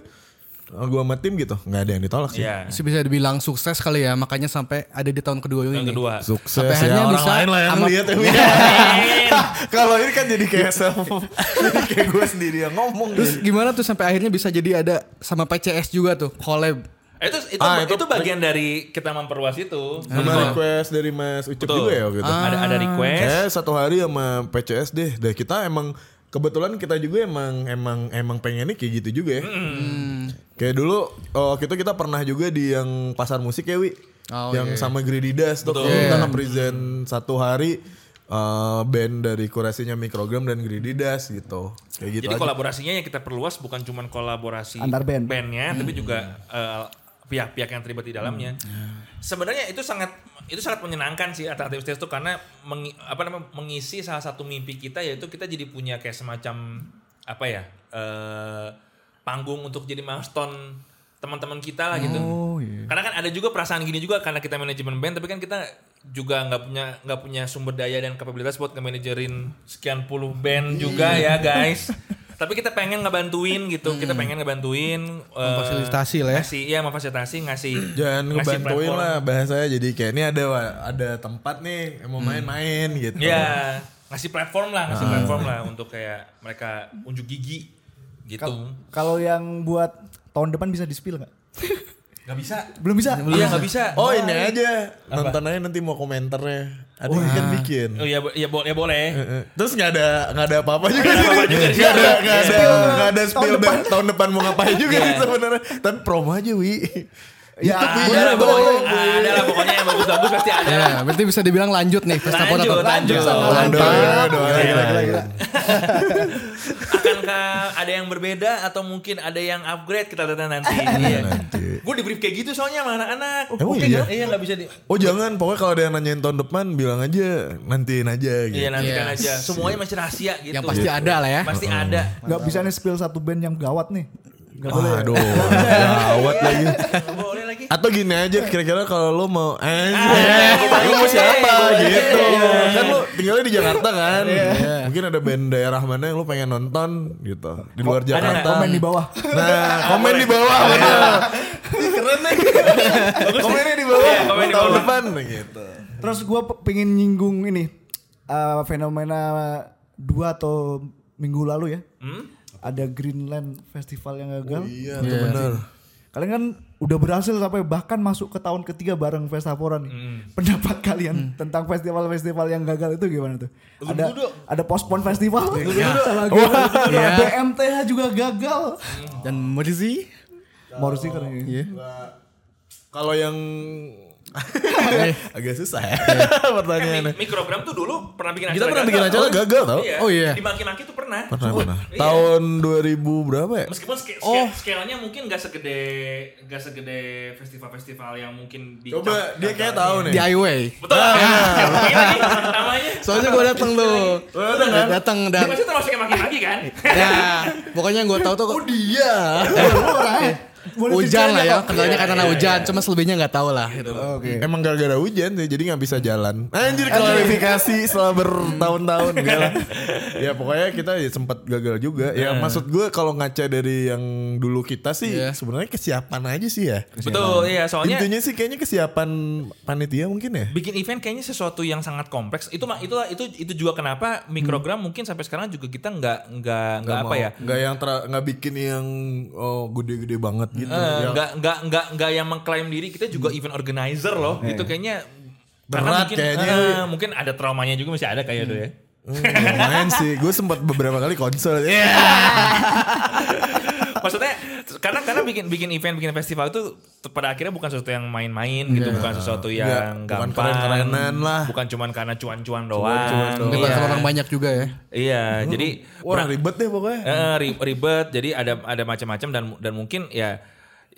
Gue sama tim gitu nggak ada yang ditolak sih. Iya. Masih bisa dibilang sukses kali ya, makanya sampai ada di tahun kedua ini. yang kedua Sukses Sampai ya orang bisa lain lah yang lihat ya. Kalau ini kan jadi kayak self jadi kayak gue sendiri yang ngomong. Terus gimana tuh sampai akhirnya bisa jadi ada sama PCS juga tuh collab. Eh, itu itu, Ah, itu itu- bagian dari kita memperluas itu Sama request dari Mas Ucup Betul. juga ya waktu itu. ada ada request Kayak satu hari sama PCS deh. Dan kita emang kebetulan kita juga emang emang emang pengennya kayak gitu juga ya. Kayak dulu oh kita kita pernah juga di yang pasar musik ya Wi. Oh, yang iya. sama Grididas tuh Betul. kita nge-present satu hari eh, band dari kurasinya Microgram dan Grididas gitu. Kayak gitu Jadi aja. kolaborasinya yang kita perluas bukan cuma kolaborasi Antar band. bandnya, tapi juga eh, pihak-pihak yang terlibat di dalamnya. Sebenarnya itu sangat itu sangat menyenangkan sih alternatif stage itu karena mengi- apa namanya mengisi salah satu mimpi kita yaitu kita jadi punya kayak semacam apa ya eh, panggung untuk jadi milestone teman-teman kita lah gitu. Oh, iya. Karena kan ada juga perasaan gini juga karena kita manajemen band tapi kan kita juga nggak punya nggak punya sumber daya dan kapabilitas buat nge-manajerin sekian puluh band juga ya guys. tapi kita pengen ngebantuin gitu, kita pengen ngebantuin eh, Memfasilitasi lah ya. Ngasih iya memfasilitasi ngasih Jangan ngasih ngebantuin platform. lah bahasanya jadi kayak ini ada ada tempat nih mau main-main gitu. Iya, ngasih platform lah, ngasih platform lah untuk kayak mereka unjuk gigi gitu. Kalau yang buat tahun depan bisa di-spill nggak? Gak bisa. Belum bisa. Iya nggak bisa. Oh ini aja nonton aja nanti mau komenternya. Ada yang kan bikin. Oh iya, iya, bo- ya boleh. Heeh. Terus nggak ada nggak ada apa-apa juga. ada apa-apa juga Nggak ada nggak ada Spill nggak ada tahun spill depan. dan tahun depan mau ngapain juga Iya. sih sebenarnya. Tapi promo aja wi. Ya, Wi. Ada lah pokoknya, ada lah pokoknya yang bagus-bagus pasti ada. Ya, berarti bisa dibilang lanjut nih pesta pora Lanjut, tuh. lanjut. Doain, doain, doain. Gila, gila, gila. Akankah ada yang berbeda atau mungkin ada yang upgrade kita lihat nanti. Iya. Gue di brief kayak gitu soalnya sama anak-anak. Emang Oke, iya? Iya nggak bisa di. Oh jangan, pokoknya kalau ada yang nanyain tahun depan bilang aja, nantiin aja gitu. Iya nantikan Yes. aja. Semuanya masih rahasia gitu. Yang pasti ada lah ya. Pasti ada. Nggak bisa nih spill satu band yang gawat nih. Nggak boleh. ya? Aduh, gawat lagi. Atau gini aja, kira-kira kalau lo mau, eh, lo mau siapa gitu? Iya. Kan lo tinggalnya di Jakarta kan? Mungkin ada band daerah mana yang lo pengen nonton gitu di luar? Jakarta. Komen di bawah. Nah, komen di bawah. Keren nih. Komennya di bawah. Iya, komen di tahun bawah. depan gitu. Terus gue pengen nyinggung ini eh, fenomena dua atau minggu lalu ya. Ada Greenland Festival yang gagal. Iya, itu benar. Kalian kan udah berhasil sampai bahkan masuk ke tahun ketiga bareng Festapora nih. Pendapat kalian tentang festival-festival yang gagal itu gimana tuh? Ada ada postpone festival sama gagal. BMTH juga gagal. Dan Merzi Morsi kan ini. Iya. Kalau yang Agak susah ya Iya. pertanyaannya. Mi- Mikrogram tuh dulu pernah bikin acara Kita pernah bikin acara gagal tau? Iya. Oh, iya. Dimaki-maki tuh pernah. Pernah pernah. Iya. Tahun 2000 berapa ya? Meskipun Oh. skalanya mungkin gak segede gak segede festival-festival yang mungkin di Coba dia kayak tahu nih. DIY. Betul. Namanya. Soalnya gue dateng tuh. dateng kan? Dateng Dia dan pasti termasuk yang maki-maki kan? ya pokoknya gue tahu tuh Dia. Hujan lah ya, kendalanya Iya, karena iya, hujan, cuma selebihnya nggak tahu lah gitu. Oke. Emang gara-gara hujan sih, jadi nggak bisa jalan. Anjir klarifikasi setelah bertahun-tahun enggak lah. Ya pokoknya kita ya sempat gagal juga. Ya maksud gue kalau ngaca dari yang dulu kita sih Iya. sebenarnya kesiapan aja sih ya. Betul, iya soalnya Intinya sih kayaknya kesiapan panitia mungkin ya. bikin event kayaknya sesuatu yang sangat kompleks. Itu mah itu itu itu juga kenapa mikrogram mungkin sampai sekarang juga kita nggak nggak nggak apa ya? Nggak yang nggak bikin yang oh gede-gede banget gitu. Eh, Yang nggak nggak nggak nggak yang mengklaim diri kita juga event organizer loh. Itu kayaknya Berat mungkin, kayaknya. eh, mungkin ada traumanya juga masih ada kayak itu ya. Hmm, lumayan sih. Gue sempat beberapa kali konser. Iya. Maksudnya karena karena bikin bikin event bikin festival itu pada akhirnya bukan sesuatu yang main-main gitu, bukan sesuatu yang bukan gampang. keren-kerenan lah. Bukan cuman karena cuan-cuan doang. Melibatkan Iya. orang banyak juga ya. Iya, jadi Wah pra- ribet deh pokoknya. Eh, ri- ribet jadi ada ada macam-macam dan dan mungkin ya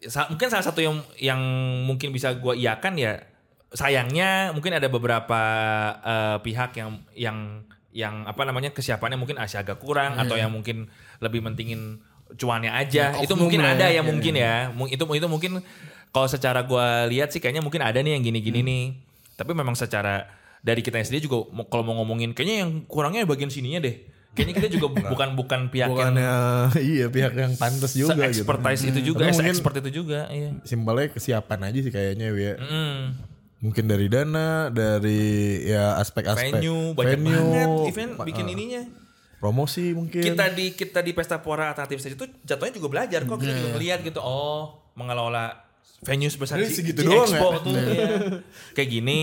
sa- mungkin salah satu yang yang mungkin bisa gua iakan ya sayangnya mungkin ada beberapa eh, pihak yang yang yang apa namanya kesiapannya mungkin agak kurang atau yang mungkin lebih mentingin cuannya aja Ya, itu mungkin ada ya. ya mungkin ya Mu- itu itu mungkin kalau secara gua lihat sih kayaknya mungkin ada nih yang gini-gini nih tapi memang secara dari kita sendiri juga kalau mau ngomongin kayaknya yang kurangnya bagian sininya deh kayaknya kita juga bu- bukan bukan pihak yang Bukannya iya pihak yang pantas juga gitu. expertise itu juga, Tapi mungkin- expert itu juga, iya. Simpelnya kesiapan aja sih kayaknya ya. Mm. Mungkin dari dana, dari ya aspek-aspek Venue banyak venue, banget event bikin ah, ininya. Promosi mungkin. Kita di kita di Pesta Pora Alternatif Stage itu jatuhnya juga belajar kok kita Iya. juga ngeliat gitu. Oh, mengelola venue sebesar Jadi G- segitu G doang Expo ya? tuh. iya. Kayak gini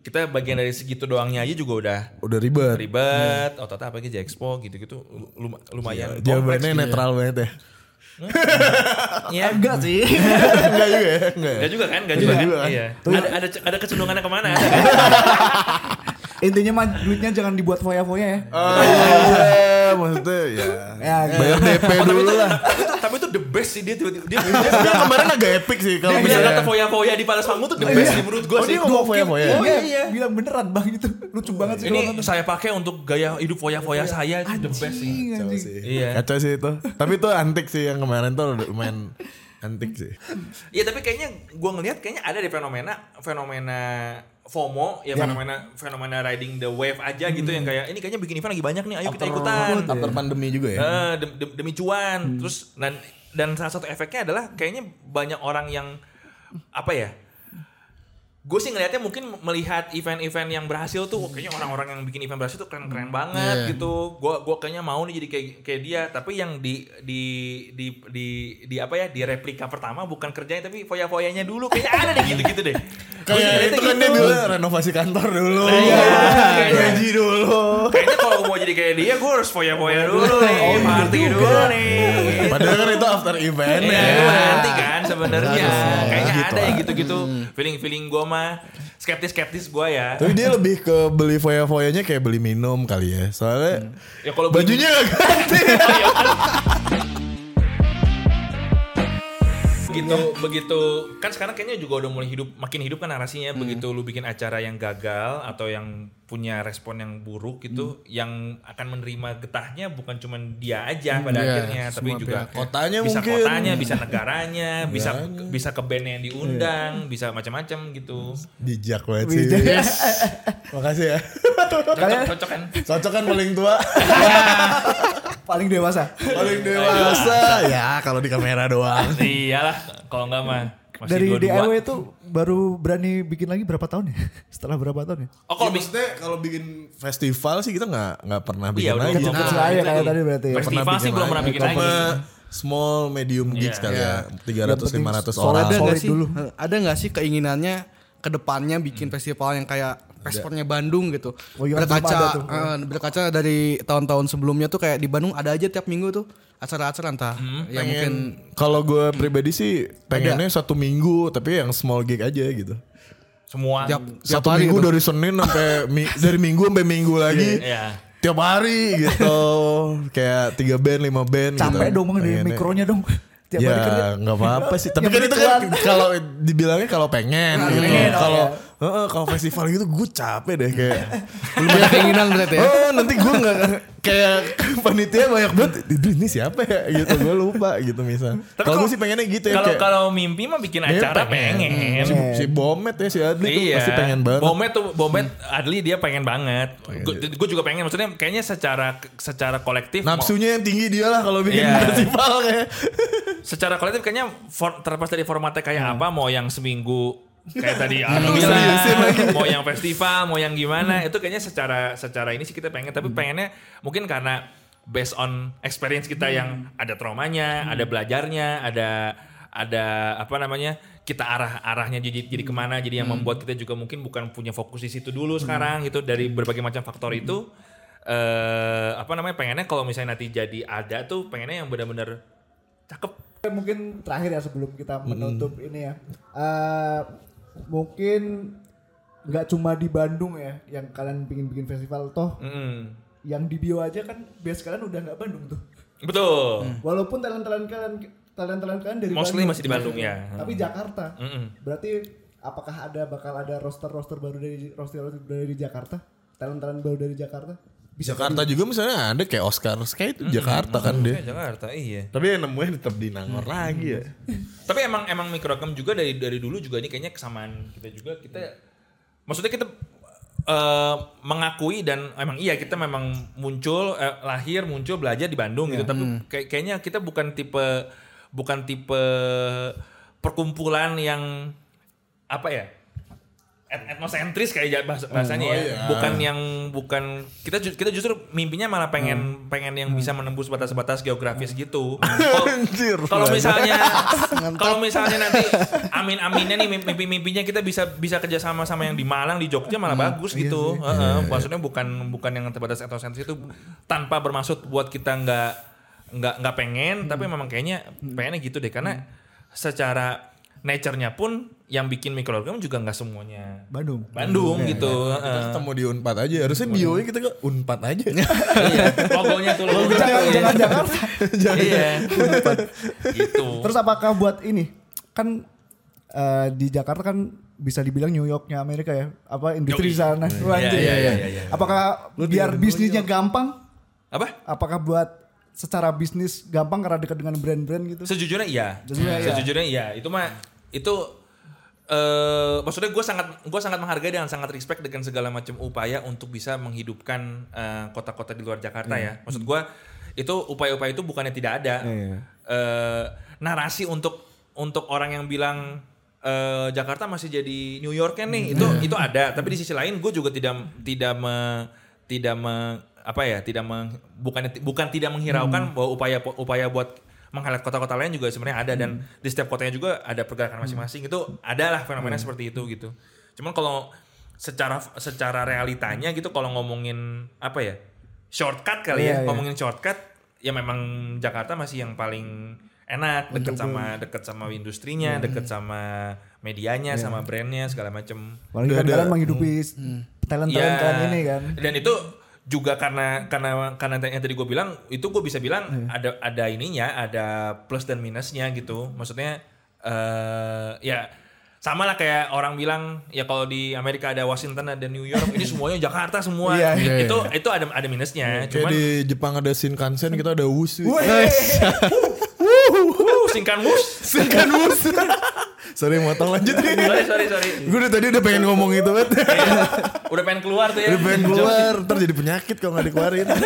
kita bagian dari segitu doangnya aja juga udah udah ribet. ribet, otot apa lagi J Expo gitu-gitu lum- lumayan kompleks Jawabannya gitu. netral banget ya. Iya. Enggak sih. Enggak juga ya, enggak. ya? Gak juga kan, gak juga, kan? juga kan? Iya. Ada, ada ada kecenderungannya ke mana? Ada kan? Intinya mah duitnya jangan dibuat foya-foya ya. Oh iya, maksudnya ya. Ya, Bayar DP Oh, tapi, dulu itu, lah. tapi, itu, the best sih dia tiba-tiba dia, dia, kemarin agak epic sih kalau dia bilang misalnya. kata foya-foya di Palace Panggung tuh the best sih menurut gue Oh, sih. dia ngomong foya-foya? Oh iya, iya. bilang beneran bang itu lucu banget sih. Ini saya pakai untuk gaya hidup foya-foya saya itu the best sih. Iya. Kacau sih itu. Tapi itu antik sih yang kemarin tuh lumayan antik sih. Iya tapi kayaknya gue ngelihat kayaknya ada deh fenomena fenomena FOMO ya, fenomena fenomena riding the wave aja gitu yang kayak ini kayaknya bikin event lagi banyak nih ayo kita ikutan. After pandemi juga ya. Eh, dem- dem- demi cuan. Terus dan dan salah satu efeknya adalah kayaknya banyak orang yang apa ya gue sih ngelihatnya mungkin melihat event-event yang berhasil tuh kayaknya orang-orang yang bikin event berhasil tuh keren-keren banget gitu gue gua kayaknya mau nih jadi kayak kayak dia tapi yang di di di di di apa ya di replika pertama bukan kerjanya tapi foya-foyanya dulu kayaknya ada deh gitu-gitu deh Kayak itu kan dia gitu. bilang renovasi kantor dulu. Iya. Gaji dulu. kayaknya kalau mau jadi kayak dia gue harus foya-foya dulu nih party dulu nih Padahal kan itu after event ya. nanti kan sebenarnya kayaknya Gitu ada yang gitu-gitu. Feeling-feeling gue mah skeptis-skeptis gue ya. Tapi dia lebih ke beli foya-foyanya kayak beli minum kali ya. Soalnya Ya kalau bajunya gak ganti. begitu begitu kan sekarang kayaknya juga udah mulai hidup makin hidup kan narasinya begitu lu bikin acara yang gagal atau yang punya respon yang buruk gitu yang akan menerima getahnya bukan cuma dia aja pada Iya, akhirnya tapi juga pihak. Kotanya bisa mungkin. kotanya bisa negaranya bisa bisa ke band yang diundang bisa macam-macam gitu Bijak banget sih. Bijak. Makasih ya. cocok cocok kan Cocok kan paling tua. Paling dewasa. paling dewasa. ya kalau di kamera doang. iyalah kalau enggak mah masih Dari. DIY itu baru berani bikin lagi berapa tahun ya? Setelah berapa tahun ya? Oh kalau Maksudnya kalau bikin festival sih kita nggak nggak pernah bikin Iya, udah lagi. kecil-kecil Nah, aja iya, kayak tuh. tadi berarti ya. Festival Pernah sih belum pernah bikin lagi. Cuma small medium gigs Iya. kali ya. Yang 300 penting 500 solid orang. ada nggak sih dulu. ada nggak sih keinginannya ke depannya bikin festival yang kayak Pespornya Bandung gitu. Oh iya, berkaca ada tuh. eh, berkaca dari tahun-tahun sebelumnya tuh kayak di Bandung ada aja tiap minggu tuh acara-acara entah ya mungkin Pengen kalau gue pribadi sih pengennya satu minggu tapi yang small gig aja gitu. semua. Tiap, tiap Satu hari minggu gitu. dari Senin sampai mi- dari Minggu sampai Minggu lagi. Iya. Tiap hari gitu. Kayak tiga band, lima band Capek gitu. dong Bang, dari Pengennya. mikronya dong. Tiap. Ya nggak apa-apa sih. Tapi kan itu kan kalau dibilangnya kalau pengen gitu. pengen, oh Kalau ya. Heeh, kalau festival gitu gue capek deh kayak. Belum ada keinginan berarti ya. Oh nanti gue nggak kayak panitia banyak banget. Ini siapa ya gitu gue lupa gitu misal. Tapi Kalau gue sih pengennya gitu ya. Kalau kayak, kalau mimpi mah bikin dia acara pengen. Si, si Bomet ya si Adli tuh Iya. pasti pengen banget. Bomet tuh Bomet Adli dia pengen banget. Gue juga pengen maksudnya kayaknya secara secara kolektif Nafsunya yang tinggi dia lah kalau bikin Iya. festival kayak. secara kolektif kayaknya for- terlepas dari formatnya kayak Hmm. apa mau yang seminggu kayak tadi Anu bilang mau yang festival mau yang gimana itu kayaknya secara secara ini sih kita pengen tapi pengennya mungkin karena based on experience kita yang ada traumanya ada belajarnya ada ada apa namanya kita arah arahnya jadi jadi ke mana jadi yang membuat kita juga mungkin bukan punya fokus di situ dulu sekarang gitu dari berbagai macam faktor itu. Eh apa namanya pengennya kalau misalnya nanti jadi ada tuh pengennya yang benar-benar cakep. Mungkin terakhir ya sebelum kita menutup ini ya. Eh, mungkin nggak cuma di Bandung ya yang kalian pingin bikin festival toh Mm-mm. yang di bio aja kan bias kalian udah nggak Bandung tuh. Betul. Walaupun talent-talent kalian talent-talent kalian dari Mostly Bandung. masih di Bandung, ya. Tapi Jakarta. Mm-mm. Berarti apakah ada bakal ada roster-roster baru dari roster-roster dari Jakarta? Talent-talent baru dari Jakarta? Jakarta juga misalnya ada kayak Oscar kayak itu Jakarta kan dia. Jakarta, iya. Tapi yang nemunya tetap di Nangor lagi ya. Tapi emang emang mikrogam juga dari dari dulu juga ini kayaknya kesamaan kita juga. Kita maksudnya kita eh, mengakui dan emang iya kita memang muncul eh, lahir muncul belajar di Bandung gitu. Tapi kayak- kayaknya kita bukan tipe bukan tipe perkumpulan yang apa ya etnosentris kayak ja- bahasa- bahasanya ya. Bukan yang bukan kita ju- kita justru mimpinya malah pengen pengen yang bisa menembus batas-batas geografis gitu. Kalau- misalnya kalau misalnya nanti amin aminnya nih mimpi mimpinya kita bisa bisa kerjasama sama yang di Malang di Jogja malah bagus gitu. Heeh, maksudnya bukan bukan yang terbatas etnosentris itu tanpa bermaksud buat kita nggak nggak nggak pengen tapi memang kayaknya pengennya gitu deh. Karena secara nature-nya pun yang bikin mikroorganisme juga nggak semuanya Bandung. Bandung gitu Kita heeh. ketemu di Unpad aja. Harusnya bionya kita ke Unpad aja. iya logonya tuh logo Jangan, iya. jangan Jakarta. iya gitu Terus apakah buat ini kan eh, di Jakarta kan bisa dibilang New Yorknya Amerika ya? Apa industri di sana? Wah, Iya, anjir. iya, iya, iya. Apakah biar bisnisnya gampang? apa Apakah buat secara bisnis gampang karena dekat dengan brand-brand gitu? Sejujurnya iya. Sejujurnya iya. Sejujurnya iya. Itu mah itu eh maksudnya gue sangat gue sangat menghargai dan sangat respect dengan segala macam upaya untuk bisa menghidupkan eh, kota-kota di luar Jakarta ya. Maksud gue itu upaya-upaya itu bukannya tidak ada. Iya. Eh, narasi untuk untuk orang yang bilang eh, Jakarta masih jadi New York kan nih itu itu ada. Tapi di sisi lain gue juga tidak tidak me, tidak me, apa ya tidak meng, bukannya bukan tidak menghiraukan bahwa upaya upaya buat meng-highlight kota-kota lain juga sebenarnya ada dan di setiap kotanya juga ada pergerakan masing-masing itu ada lah fenomena seperti itu gitu. Cuman kalau secara secara realitanya gitu kalau ngomongin apa ya shortcut kali Iya, ya iya. ngomongin shortcut ya memang Jakarta masih yang paling enak deket sama deket sama industrinya deket sama medianya sama brandnya segala macem Apalagi kan Udah ada. kalian menghidupi talent-talent Iya. kalian ini kan. Dan itu juga karena karena karena yang tadi gue bilang itu gue bisa bilang Iya. ada ada ininya ada plus dan minusnya gitu. Maksudnya eh ya sama lah kayak orang bilang ya kalau di Amerika ada Washington ada New York ini semuanya Jakarta semua Iya, It- iya, itu itu ada ada minusnya Kayak cuman di Jepang ada Shinkansen, kita ada Wusu. uh, singkan mus Shinkan Wusu. Sorry motong lanjut nih. sorry sorry sorry Gue udah tadi udah pengen ngomong itu banget. udah pengen keluar tuh ya udah pengen keluar, ntar jadi penyakit kalau nggak dikeluarin.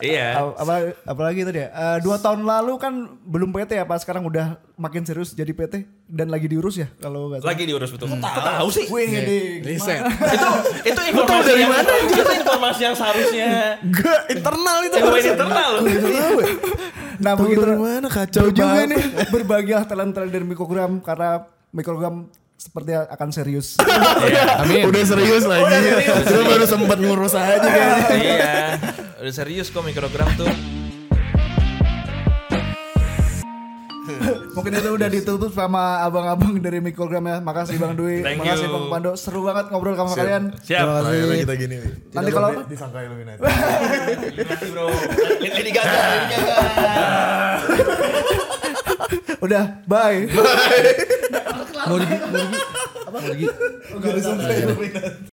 iya Ap- Apa, apalagi tadi ya? eh, dua tahun lalu kan belum PT ya, pas sekarang udah makin serius jadi PT dan lagi diurus ya kalau nggak salah. lagi diurus betul kok tahu sih Wih, ini Riset. itu itu informasi dari yang, mana, itu informasi yang seharusnya Gak internal itu. Informasi internal. Nah Tahu begitu mana kacau juga nih. Berbahagia talent-talent dari mikrogram karena mikrogram seperti akan serius. Amin. Udah serius lagi. Lu baru sempat ngurus aja kayaknya. iya udah serius kok mikrogram tuh Mungkin itu udah ditutup sama abang-abang dari Mikrogram ya. Makasih Bang Dwi, Thank makasih you. Bang Pando. Seru banget ngobrol sama kalian. Siap. Terakhirnya kita gini. Nanti kalau- Tidak disangka Illuminati. Illuminati bro. Lady Gaga. Lady Gaga. Udah, bye. Mau di mau di apa? Mau di Gak disangka Illuminati.